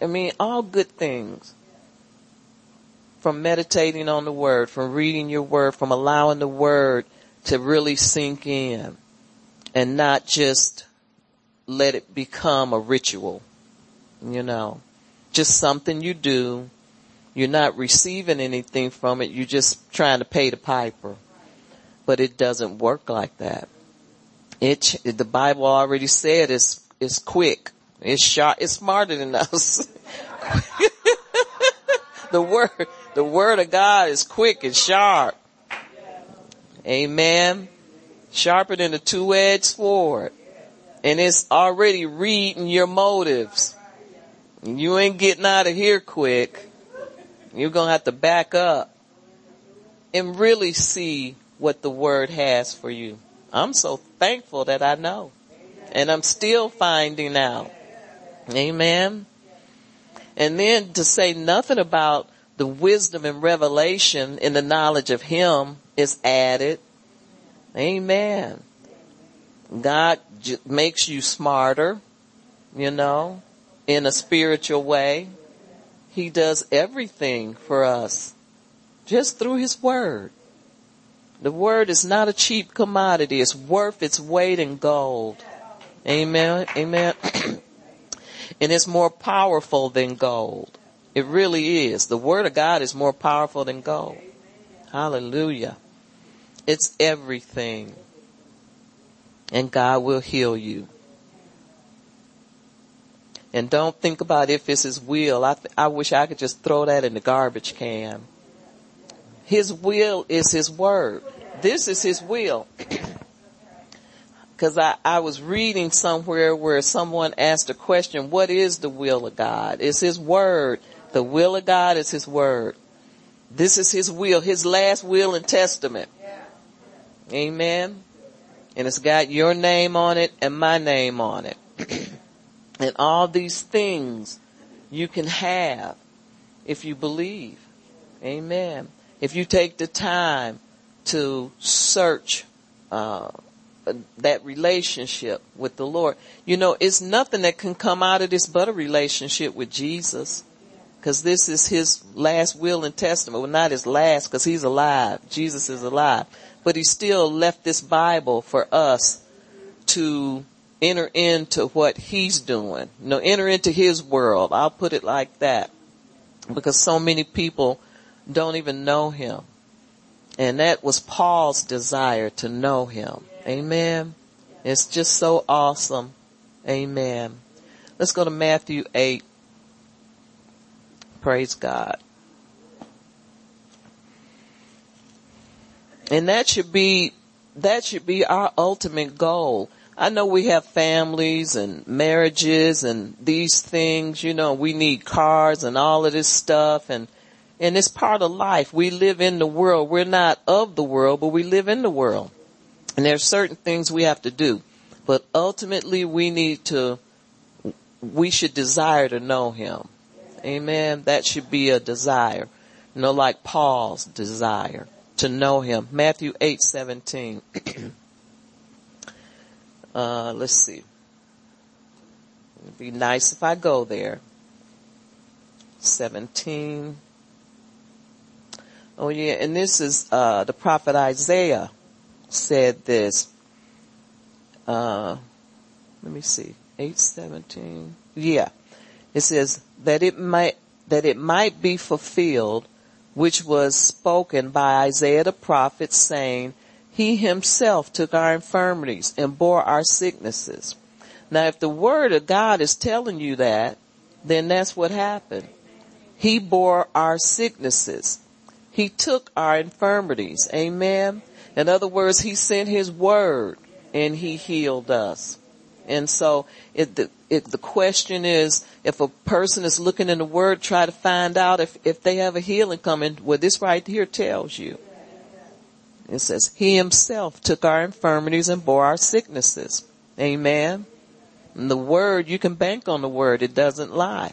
I mean, all good things. From meditating on the word, from reading your word, from allowing the word to really sink in and not just let it become a ritual, you know, just something you do. You're not receiving anything from it. You're just trying to pay the piper, but it doesn't work like that. It, the Bible already said it's, it's quick it's sharp. It's smarter than us. the word, the word of God is quick and sharp. Amen. Sharper than a two-edged sword. And it's already reading your motives. You ain't getting out of here quick. You're gonna have to back up and really see what the word has for you. I'm so thankful that I know. And I'm still finding out. Amen. And then to say nothing about the wisdom and revelation in the knowledge of Him is added. Amen. God j- makes you smarter, you know, in a spiritual way. He does everything for us just through His Word. The Word is not a cheap commodity. It's worth its weight in gold. Amen. Amen. and it's more powerful than gold. It really is. The Word of God is more powerful than gold. Hallelujah. It's everything. And God will heal you. And don't think about if it's His will. I, th- I wish I could just throw that in the garbage can. His will is His word. This is His will. Cause I, I was reading somewhere where someone asked a question, what is the will of God? It's His word. The will of God is His word. This is His will, His last will and testament. Amen. And it's got your name on it and my name on it. and all these things you can have if you believe. Amen. If you take the time to search, uh, that relationship with the Lord. You know, it's nothing that can come out of this but a relationship with Jesus. Cause this is his last will and testament. Well, not his last, cause he's alive. Jesus is alive. But he still left this Bible for us to enter into what he's doing. You know, enter into his world. I'll put it like that. Because so many people don't even know him. And that was Paul's desire to know him. Amen. It's just so awesome. Amen. Let's go to Matthew 8. Praise God. And that should be, that should be our ultimate goal. I know we have families and marriages and these things, you know, we need cars and all of this stuff and, and it's part of life. We live in the world. We're not of the world, but we live in the world. And there are certain things we have to do. But ultimately we need to, we should desire to know Him. Amen. That should be a desire. You know, like Paul's desire to know Him. Matthew 8, 17. uh, let's see. It'd be nice if I go there. 17. Oh yeah, and this is, uh, the prophet Isaiah said this. Uh, let me see. 817. Yeah. It says that it might, that it might be fulfilled which was spoken by Isaiah the prophet saying, he himself took our infirmities and bore our sicknesses. Now if the word of God is telling you that, then that's what happened. He bore our sicknesses. He took our infirmities. Amen. In other words, he sent his word and he healed us. And so it, the, it, the question is, if a person is looking in the word, try to find out if, if they have a healing coming. Well, this right here tells you. It says, he himself took our infirmities and bore our sicknesses. Amen. And the word, you can bank on the word. It doesn't lie.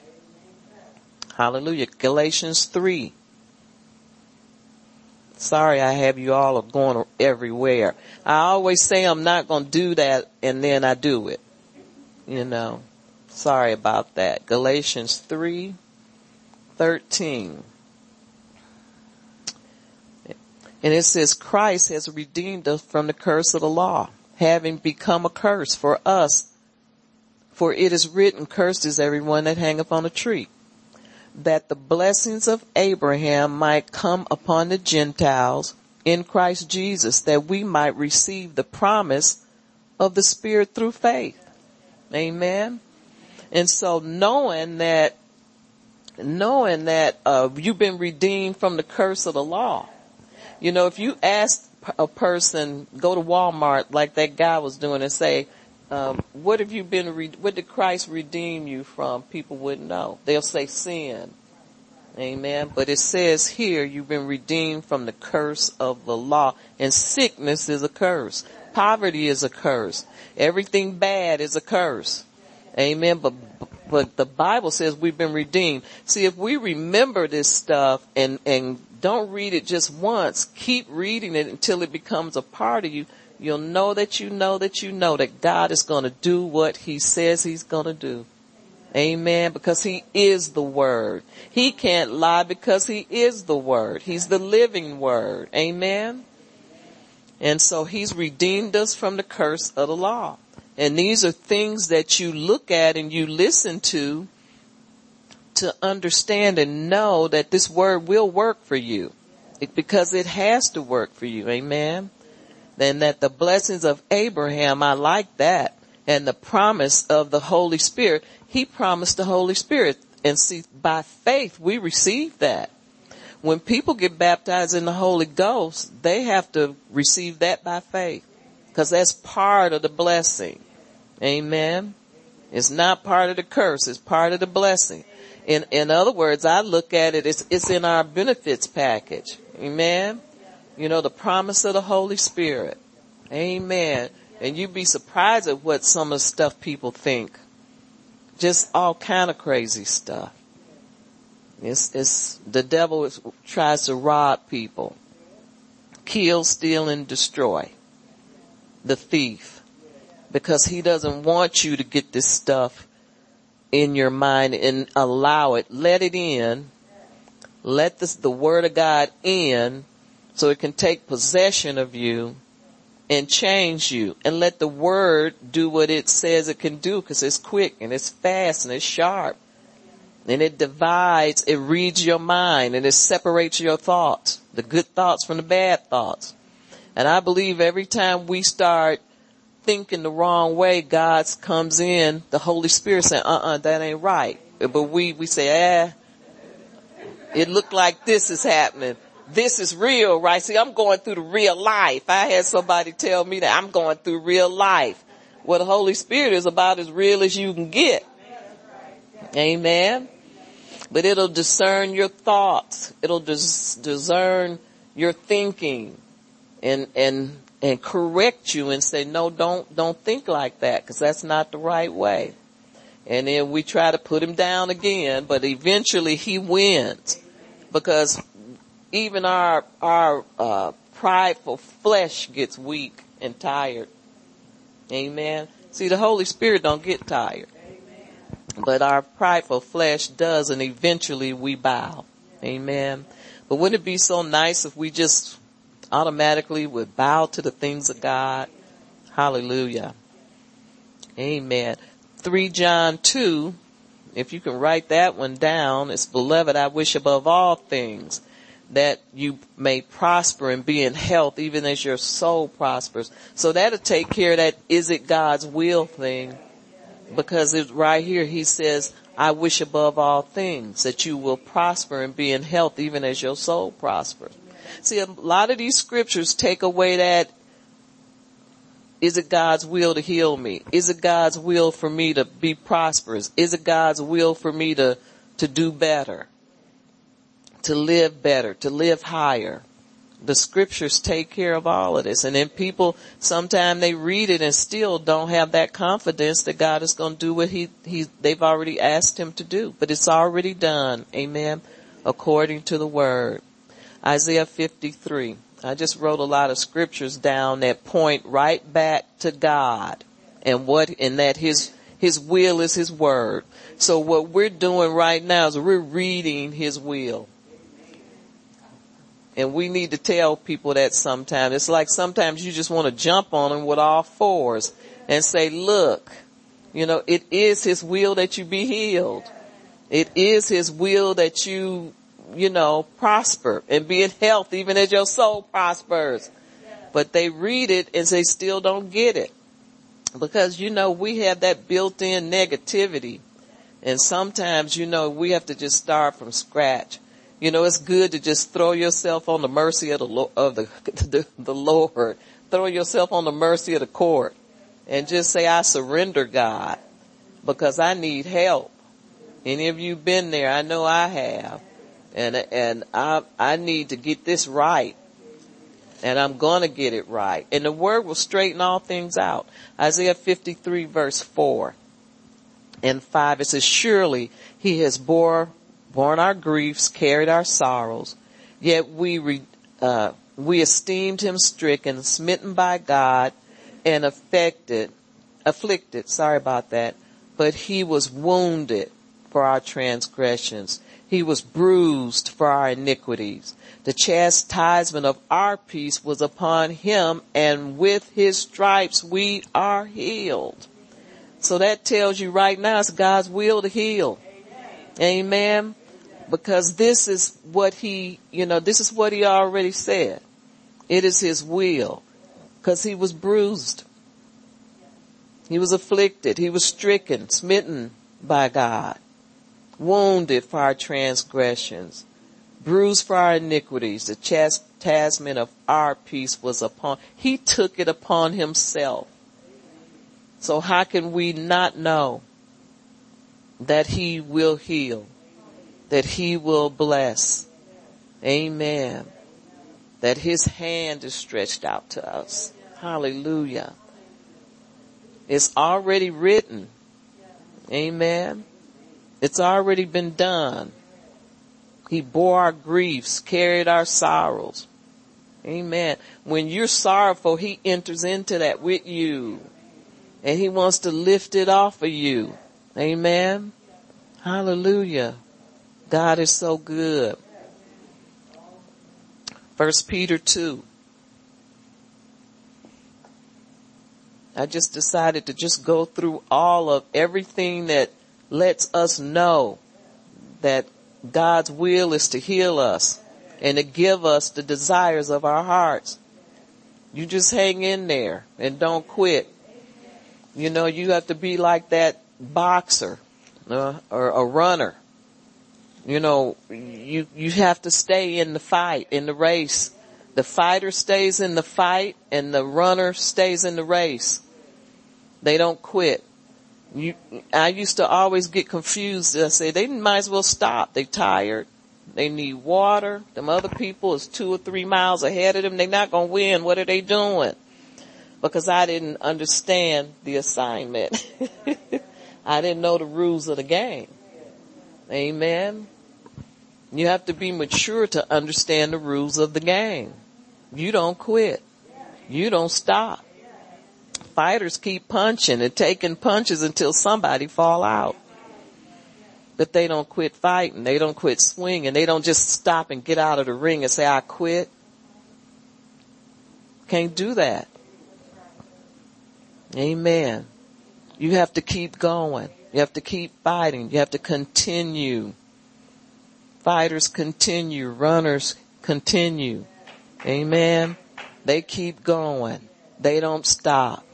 Hallelujah. Galatians 3. Sorry I have you all going everywhere. I always say I'm not going to do that and then I do it. You know. Sorry about that. Galatians 3, 13. And it says Christ has redeemed us from the curse of the law, having become a curse for us. For it is written, cursed is everyone that hangeth on a tree that the blessings of Abraham might come upon the Gentiles in Christ Jesus, that we might receive the promise of the Spirit through faith. Amen. And so knowing that, knowing that, uh, you've been redeemed from the curse of the law. You know, if you ask a person, go to Walmart like that guy was doing and say, um, what have you been, re- what did Christ redeem you from? People wouldn't know. They'll say sin. Amen. But it says here, you've been redeemed from the curse of the law. And sickness is a curse. Poverty is a curse. Everything bad is a curse. Amen. But but the Bible says we've been redeemed. See, if we remember this stuff and, and don't read it just once, keep reading it until it becomes a part of you, you'll know that you know that you know that God is going to do what he says he's going to do. Amen. Because he is the word. He can't lie because he is the word. He's the living word. Amen. And so he's redeemed us from the curse of the law. And these are things that you look at and you listen to to understand and know that this word will work for you it, because it has to work for you. Amen. Then that the blessings of Abraham, I like that. And the promise of the Holy Spirit, he promised the Holy Spirit. And see, by faith, we receive that. When people get baptized in the Holy Ghost, they have to receive that by faith. Cause that's part of the blessing. Amen. It's not part of the curse. It's part of the blessing. In, in other words, I look at it, it's, it's in our benefits package. Amen. You know, the promise of the Holy Spirit. Amen. And you'd be surprised at what some of the stuff people think. Just all kind of crazy stuff. It's, it's, the devil is, tries to rob people. Kill, steal, and destroy. The thief. Because he doesn't want you to get this stuff in your mind and allow it. Let it in. Let this, the word of God in so it can take possession of you and change you and let the word do what it says it can do because it's quick and it's fast and it's sharp and it divides, it reads your mind and it separates your thoughts, the good thoughts from the bad thoughts. And I believe every time we start thinking the wrong way, God comes in, the Holy Spirit saying, uh-uh, that ain't right. But we, we say, eh, it looked like this is happening. This is real, right? See, I'm going through the real life. I had somebody tell me that I'm going through real life. What the Holy Spirit is about as real as you can get. Amen. But it'll discern your thoughts. It'll dis- discern your thinking and, and and correct you and say, no, don't, don't think like that because that's not the right way. And then we try to put him down again, but eventually he wins because even our, our, uh, prideful flesh gets weak and tired. Amen. See, the Holy Spirit don't get tired, but our prideful flesh does and eventually we bow. Amen. But wouldn't it be so nice if we just automatically would bow to the things of God. Hallelujah. Amen. 3 John 2, if you can write that one down, it's beloved, I wish above all things that you may prosper and be in health even as your soul prospers. So that'll take care of that is it God's will thing because it's right here he says, I wish above all things that you will prosper and be in health even as your soul prospers. See, a lot of these scriptures take away that is it God's will to heal me? Is it God's will for me to be prosperous? Is it God's will for me to, to do better? To live better, to live higher? The scriptures take care of all of this. And then people, sometimes they read it and still don't have that confidence that God is going to do what he, he, they've already asked him to do. But it's already done. Amen. According to the word. Isaiah 53. I just wrote a lot of scriptures down that point right back to God and what, and that his, his will is his word. So what we're doing right now is we're reading his will. And we need to tell people that sometimes. It's like sometimes you just want to jump on them with all fours and say, look, you know, it is his will that you be healed. It is his will that you you know, prosper and be in health even as your soul prospers. But they read it and they still don't get it. Because, you know, we have that built in negativity. And sometimes, you know, we have to just start from scratch. You know, it's good to just throw yourself on the mercy of the, of the, the, the Lord. Throw yourself on the mercy of the court and just say, I surrender God because I need help. Any of you been there? I know I have and and I I need to get this right. And I'm gonna get it right. And the word will straighten all things out. Isaiah 53 verse 4. and 5 it says, surely he has bore, borne our griefs, carried our sorrows, yet we, re, uh, we esteemed him stricken, smitten by God, and affected, afflicted, sorry about that, but he was wounded for our transgressions. He was bruised for our iniquities. The chastisement of our peace was upon him and with his stripes we are healed. So that tells you right now it's God's will to heal. Amen. Because this is what he, you know, this is what he already said. It is his will. Cause he was bruised. He was afflicted. He was stricken, smitten by God, wounded for our transgressions, bruised for our iniquities. The chastisement of our peace was upon, he took it upon himself. So how can we not know that he will heal, that he will bless? Amen. That his hand is stretched out to us. Hallelujah. It's already written. Amen. It's already been done. He bore our griefs, carried our sorrows. Amen. When you're sorrowful, he enters into that with you. And he wants to lift it off of you. Amen. Hallelujah. God is so good. First Peter 2. I just decided to just go through all of everything that lets us know that God's will is to heal us and to give us the desires of our hearts. You just hang in there and don't quit. You know, you have to be like that boxer uh, or a runner. You know, you, you have to stay in the fight, in the race. The fighter stays in the fight and the runner stays in the race. They don't quit. You, I used to always get confused. I say they might as well stop. They tired. They need water. Them other people is two or three miles ahead of them. They're not going to win. What are they doing? Because I didn't understand the assignment. I didn't know the rules of the game. Amen. You have to be mature to understand the rules of the game. You don't quit. You don't stop fighters keep punching and taking punches until somebody fall out. But they don't quit fighting. They don't quit swinging. They don't just stop and get out of the ring and say, I quit. Can't do that. Amen. You have to keep going. You have to keep fighting. You have to continue. Fighters continue. Runners continue. Amen. They keep going. They don't stop.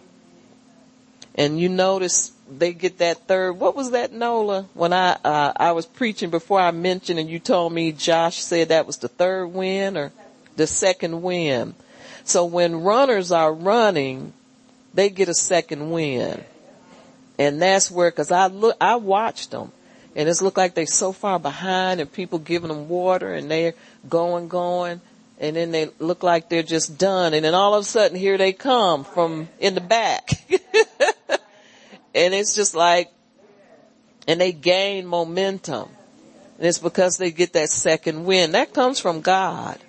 And you notice they get that third, what was that Nola? When I, uh, I was preaching before I mentioned and you told me Josh said that was the third win or the second win. So when runners are running, they get a second win. And that's where, cause I look, I watched them and it's looked like they're so far behind and people giving them water and they're going, going and then they look like they're just done and then all of a sudden here they come from in the back. and it's just like, and they gain momentum. And it's because they get that second win. That comes from God.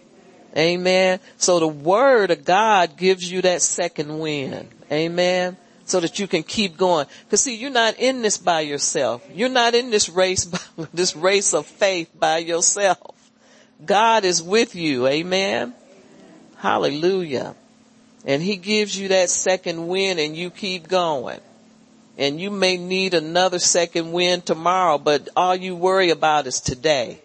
Amen. So the word of God gives you that second win. Amen. So that you can keep going. Cause see, you're not in this by yourself. You're not in this race, this race of faith by yourself. God is with you. Amen. Hallelujah. And he gives you that second win and you keep going. And you may need another second wind tomorrow, but all you worry about is today.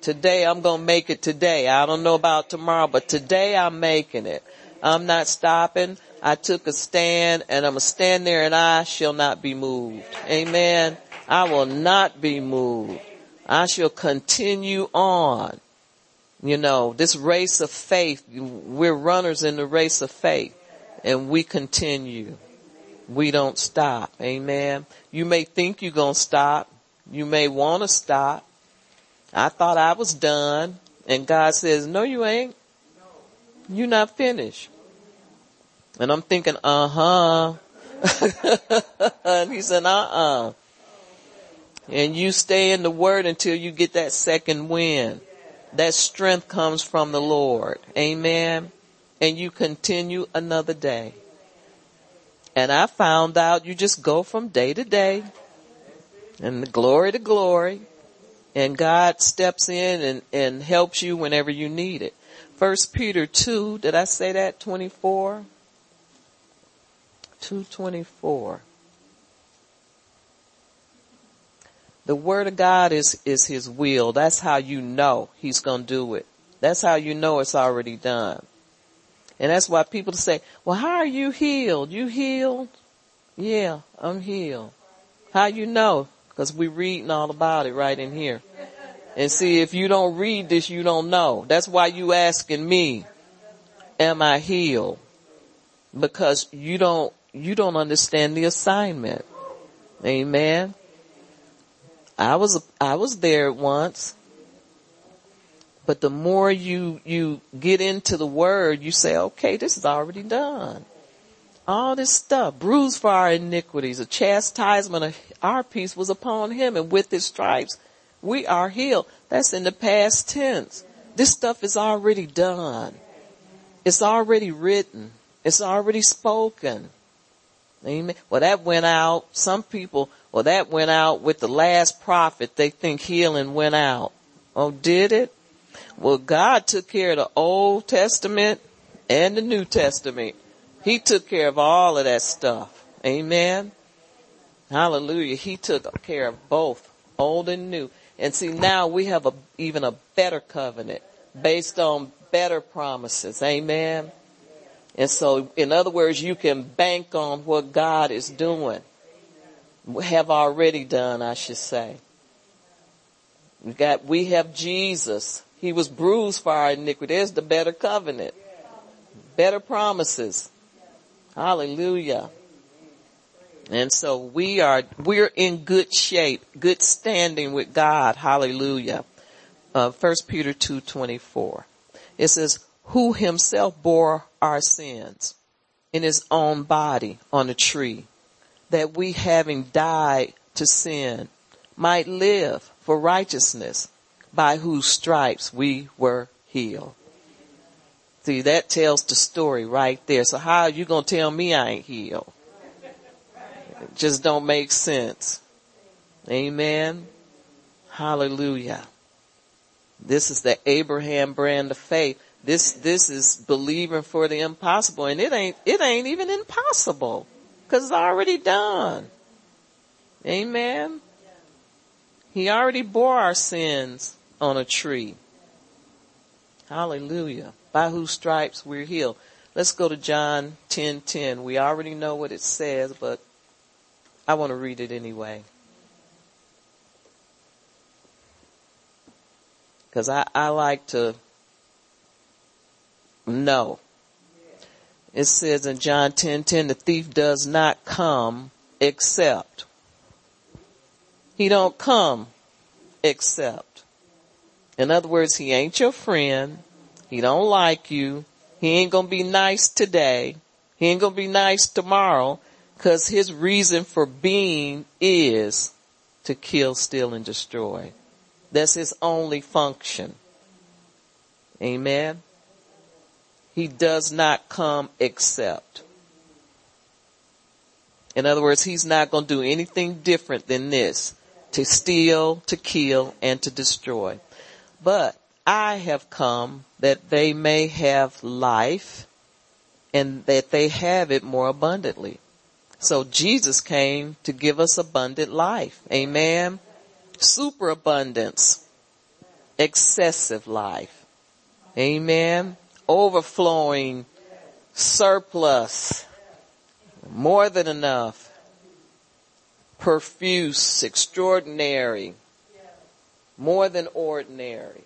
Today I'm going to make it today. I don't know about tomorrow, but today I'm making it. I'm not stopping. I took a stand and I'm going to stand there and I shall not be moved. Amen. I will not be moved. I shall continue on. You know, this race of faith, we're runners in the race of faith and we continue. We don't stop. Amen. You may think you're going to stop. You may want to stop. I thought I was done and God says, no, you ain't. You're not finished. And I'm thinking, uh huh. and he said, uh uh. And you stay in the word until you get that second wind. That strength comes from the Lord. Amen. And you continue another day. And I found out you just go from day to day and glory to glory and God steps in and, and helps you whenever you need it. First Peter 2, did I say that? 24? 224. The word of God is, is his will. That's how you know he's going to do it. That's how you know it's already done. And that's why people say, well, how are you healed? You healed? Yeah, I'm healed. How you know? Cause we're reading all about it right in here. And see, if you don't read this, you don't know. That's why you asking me, am I healed? Because you don't, you don't understand the assignment. Amen. I was, I was there once. But the more you, you get into the word, you say, okay, this is already done. All this stuff, bruised for our iniquities, a chastisement of our peace was upon him and with his stripes, we are healed. That's in the past tense. This stuff is already done. It's already written. It's already spoken. Amen. Well, that went out. Some people, well, that went out with the last prophet. They think healing went out. Oh, did it? Well, God took care of the Old Testament and the New Testament. He took care of all of that stuff. Amen. Hallelujah. He took care of both old and new. And see, now we have a, even a better covenant based on better promises. Amen. And so, in other words, you can bank on what God is doing. Have already done, I should say. We got, we have Jesus. He was bruised for our iniquity. There's the better covenant. Better promises. Hallelujah. And so we are, we're in good shape, good standing with God. Hallelujah. Uh, 1 Peter 2.24. It says, who himself bore our sins in his own body on a tree, that we having died to sin might live for righteousness, by whose stripes we were healed. See, that tells the story right there. So how are you going to tell me I ain't healed? It just don't make sense. Amen. Hallelujah. This is the Abraham brand of faith. This, this is believing for the impossible and it ain't, it ain't even impossible because it's already done. Amen. He already bore our sins on a tree. Hallelujah. By whose stripes we're healed. Let's go to John 10:10. 10, 10. We already know what it says, but I want to read it anyway. Cause I, I like to know. It says in John 10:10, 10, the thief does not come except. He don't come except. In other words, he ain't your friend. He don't like you. He ain't gonna be nice today. He ain't gonna be nice tomorrow. Cause his reason for being is to kill, steal, and destroy. That's his only function. Amen. He does not come except. In other words, he's not going to do anything different than this. To steal, to kill, and to destroy. But I have come that they may have life and that they have it more abundantly. So Jesus came to give us abundant life. Amen. Superabundance. Excessive life. Amen. Overflowing surplus. More than enough. Profuse, extraordinary. More than ordinary.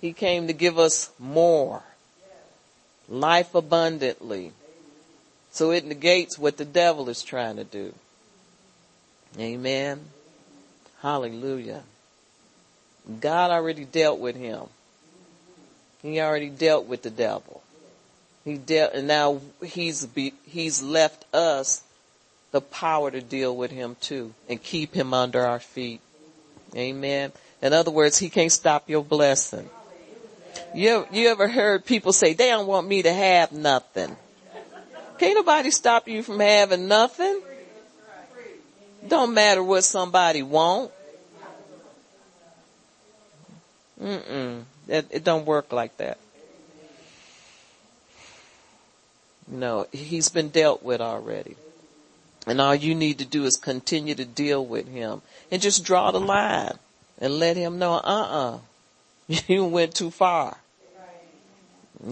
He came to give us more. Life abundantly. So it negates what the devil is trying to do. Amen. Hallelujah. God already dealt with him. He already dealt with the devil. He dealt, and now he's be, he's left us the power to deal with him too and keep him under our feet. Amen. In other words, he can't stop your blessing. You, you ever heard people say, they don't want me to have nothing. Can't nobody stop you from having nothing. Don't matter what somebody want. Mm-mm. It, it don't work like that. No, he's been dealt with already. And all you need to do is continue to deal with him and just draw the line and let him know, uh-uh, you went too far.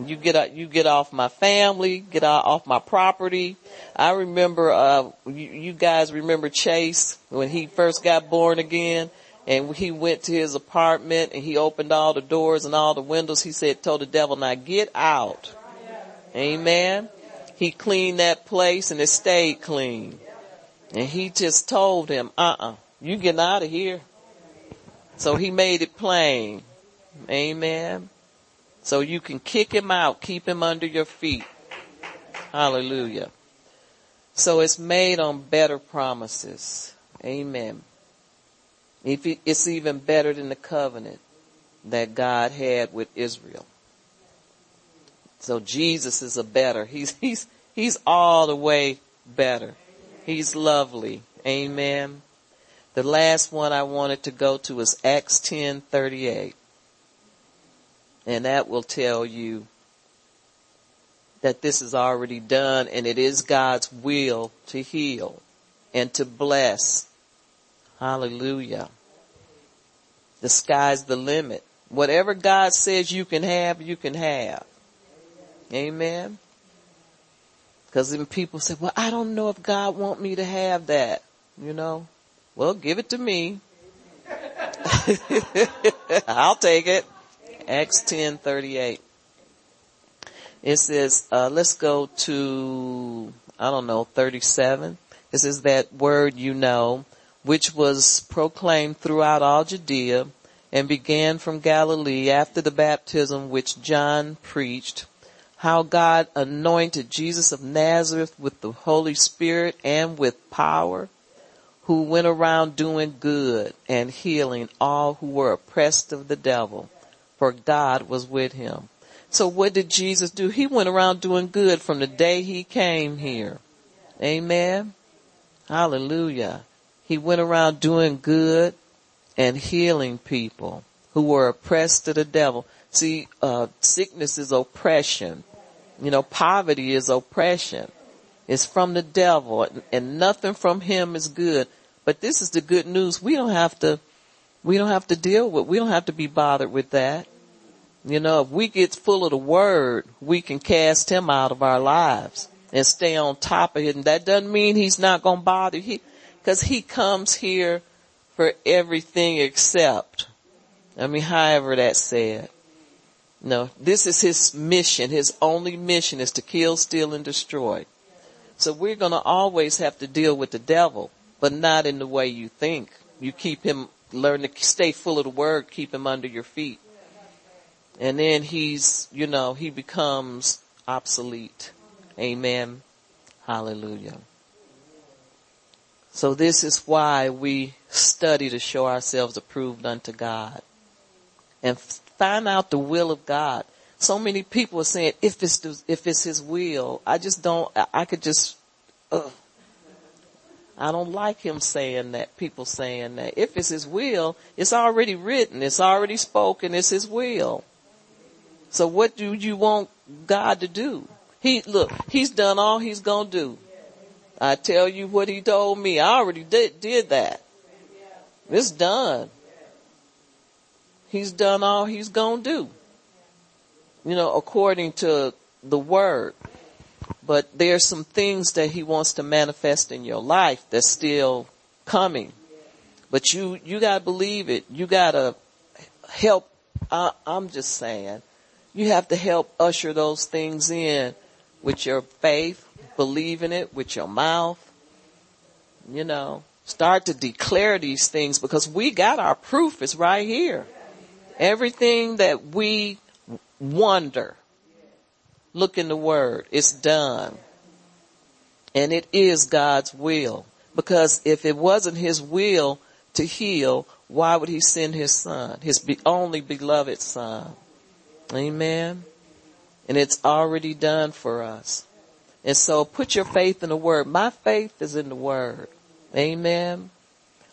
You get you get off my family, get off my property. I remember, uh, you, you guys remember Chase when he first got born again and he went to his apartment and he opened all the doors and all the windows. He said, told the devil, now get out. Amen. He cleaned that place and it stayed clean. And he just told him, uh-uh, you getting out of here. So he made it plain. Amen. So you can kick him out, keep him under your feet. Hallelujah. So it's made on better promises. Amen. If it's even better than the covenant that God had with Israel. So Jesus is a better. He's, he's, he's all the way better. He's lovely. Amen. The last one I wanted to go to is Acts 10:38. And that will tell you that this is already done and it is God's will to heal and to bless. Hallelujah. The sky's the limit. Whatever God says you can have, you can have. Amen. Cause then people say, well, I don't know if God want me to have that. You know, well, give it to me. I'll take it. Acts 10, 38. It says, uh, let's go to, I don't know, 37. It says that word you know, which was proclaimed throughout all Judea and began from Galilee after the baptism which John preached, how God anointed Jesus of Nazareth with the Holy Spirit and with power, who went around doing good and healing all who were oppressed of the devil for God was with him. So what did Jesus do? He went around doing good from the day he came here. Amen. Hallelujah. He went around doing good and healing people who were oppressed to the devil. See, uh, sickness is oppression. You know, poverty is oppression. It's from the devil and nothing from him is good. But this is the good news. We don't have to, we don't have to deal with, we don't have to be bothered with that. You know, if we get full of the word, we can cast him out of our lives and stay on top of it. And that doesn't mean he's not going to bother he, cause he comes here for everything except. I mean, however that said. No, this is his mission. His only mission is to kill, steal, and destroy. So we're going to always have to deal with the devil, but not in the way you think. You keep him, learn to stay full of the word, keep him under your feet and then he's, you know, he becomes obsolete. Amen. Hallelujah. So this is why we study to show ourselves approved unto God and find out the will of God. So many people are saying, if it's, if it's his will, I just don't, I could just, uh, I don't like him saying that, people saying that. If it's his will, it's already written, it's already spoken, it's his will. So what do you want God to do? He, look, he's done all he's gonna do. I tell you what he told me. I already did, did that. It's done. He's done all he's gonna do. You know, according to the word. But there's some things that he wants to manifest in your life that's still coming. But you, you gotta believe it. You gotta help. I, I'm just saying you have to help usher those things in with your faith, believing it with your mouth. You know, start to declare these things because we got our proof is right here. Everything that we wonder, look in the word, it's done. And it is God's will. Because if it wasn't his will to heal, why would he send his son, his only beloved son? Amen. And it's already done for us. And so put your faith in the word. My faith is in the word. Amen.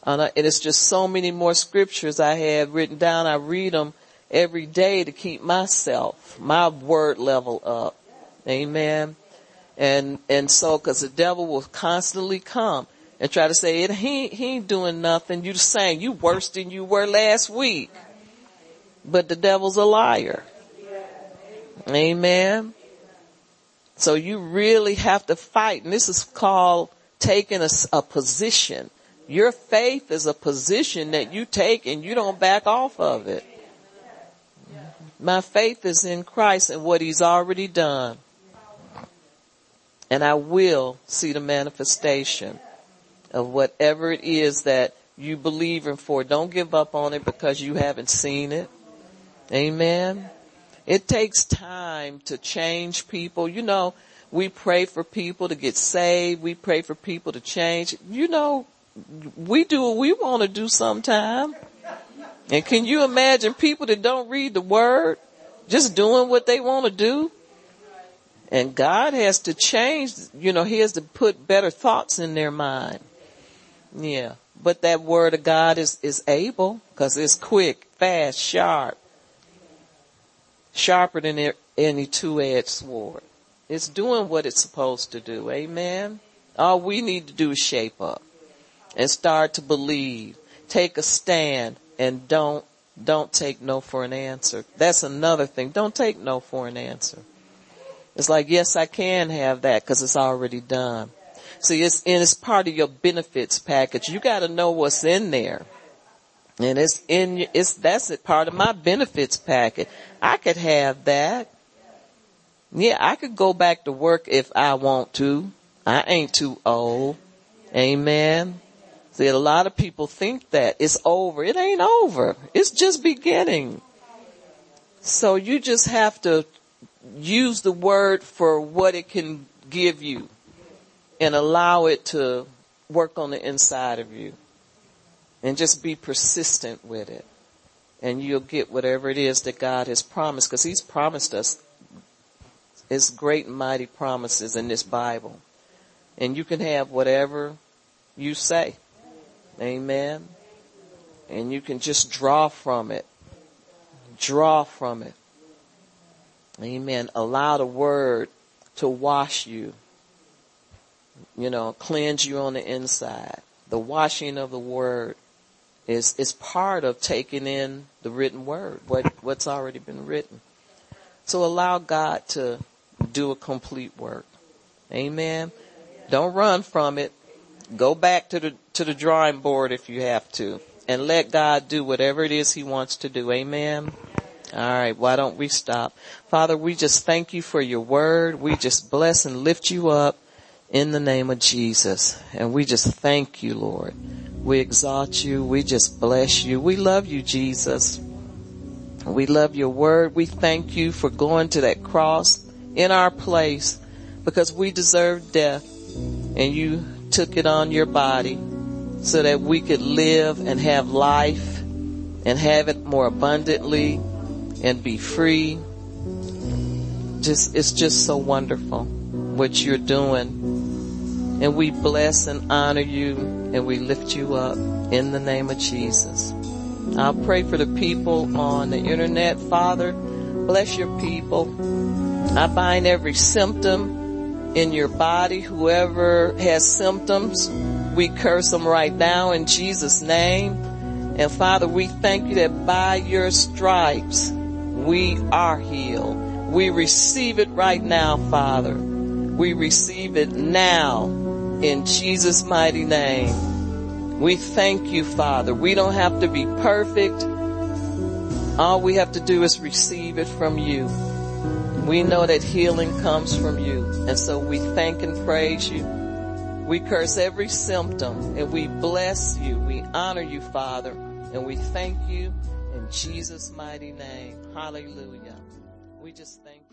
And it's just so many more scriptures I have written down. I read them every day to keep myself, my word level up. Amen. And, and so, cause the devil will constantly come and try to say, it, he, he ain't doing nothing. You saying you worse than you were last week. But the devil's a liar. Amen. So you really have to fight. And this is called taking a, a position. Your faith is a position that you take and you don't back off of it. My faith is in Christ and what he's already done. And I will see the manifestation of whatever it is that you believe in for. Don't give up on it because you haven't seen it. Amen. It takes time to change people. You know, we pray for people to get saved. We pray for people to change. You know, we do what we want to do sometime. And can you imagine people that don't read the word just doing what they want to do? And God has to change, you know, He has to put better thoughts in their mind. Yeah. But that word of God is, is able because it's quick, fast, sharp, sharper than any two-edged sword. It's doing what it's supposed to do. Amen. All we need to do is shape up and start to believe, take a stand and don't, don't take no for an answer. That's another thing. Don't take no for an answer. It's like, yes, I can have that because it's already done. See, it's, and it's part of your benefits package. You gotta know what's in there. And it's in, it's, that's it, part of my benefits package. I could have that. Yeah, I could go back to work if I want to. I ain't too old. Amen. See, a lot of people think that it's over. It ain't over. It's just beginning. So you just have to use the word for what it can give you and allow it to work on the inside of you and just be persistent with it and you'll get whatever it is that God has promised because he's promised us his great and mighty promises in this Bible and you can have whatever you say. Amen. And you can just draw from it. Draw from it. Amen. Allow the word to wash you. You know, cleanse you on the inside. The washing of the word is, is part of taking in the written word, what, what's already been written. So allow God to do a complete work. Amen. Don't run from it. Go back to the, to the drawing board if you have to and let God do whatever it is he wants to do. Amen. All right, why don't we stop? Father, we just thank you for your word. We just bless and lift you up in the name of Jesus. And we just thank you, Lord. We exalt you. We just bless you. We love you, Jesus. We love your word. We thank you for going to that cross in our place because we deserve death and you took it on your body so that we could live and have life and have it more abundantly and be free. Just, it's just so wonderful what you're doing. And we bless and honor you and we lift you up in the name of Jesus. I'll pray for the people on the internet. Father, bless your people. I bind every symptom in your body. Whoever has symptoms, we curse them right now in Jesus name. And Father, we thank you that by your stripes, we are healed. We receive it right now, Father. We receive it now in Jesus mighty name. We thank you, Father. We don't have to be perfect. All we have to do is receive it from you. We know that healing comes from you. And so we thank and praise you. We curse every symptom and we bless you. We honor you, Father, and we thank you in Jesus' mighty name. Hallelujah. We just thank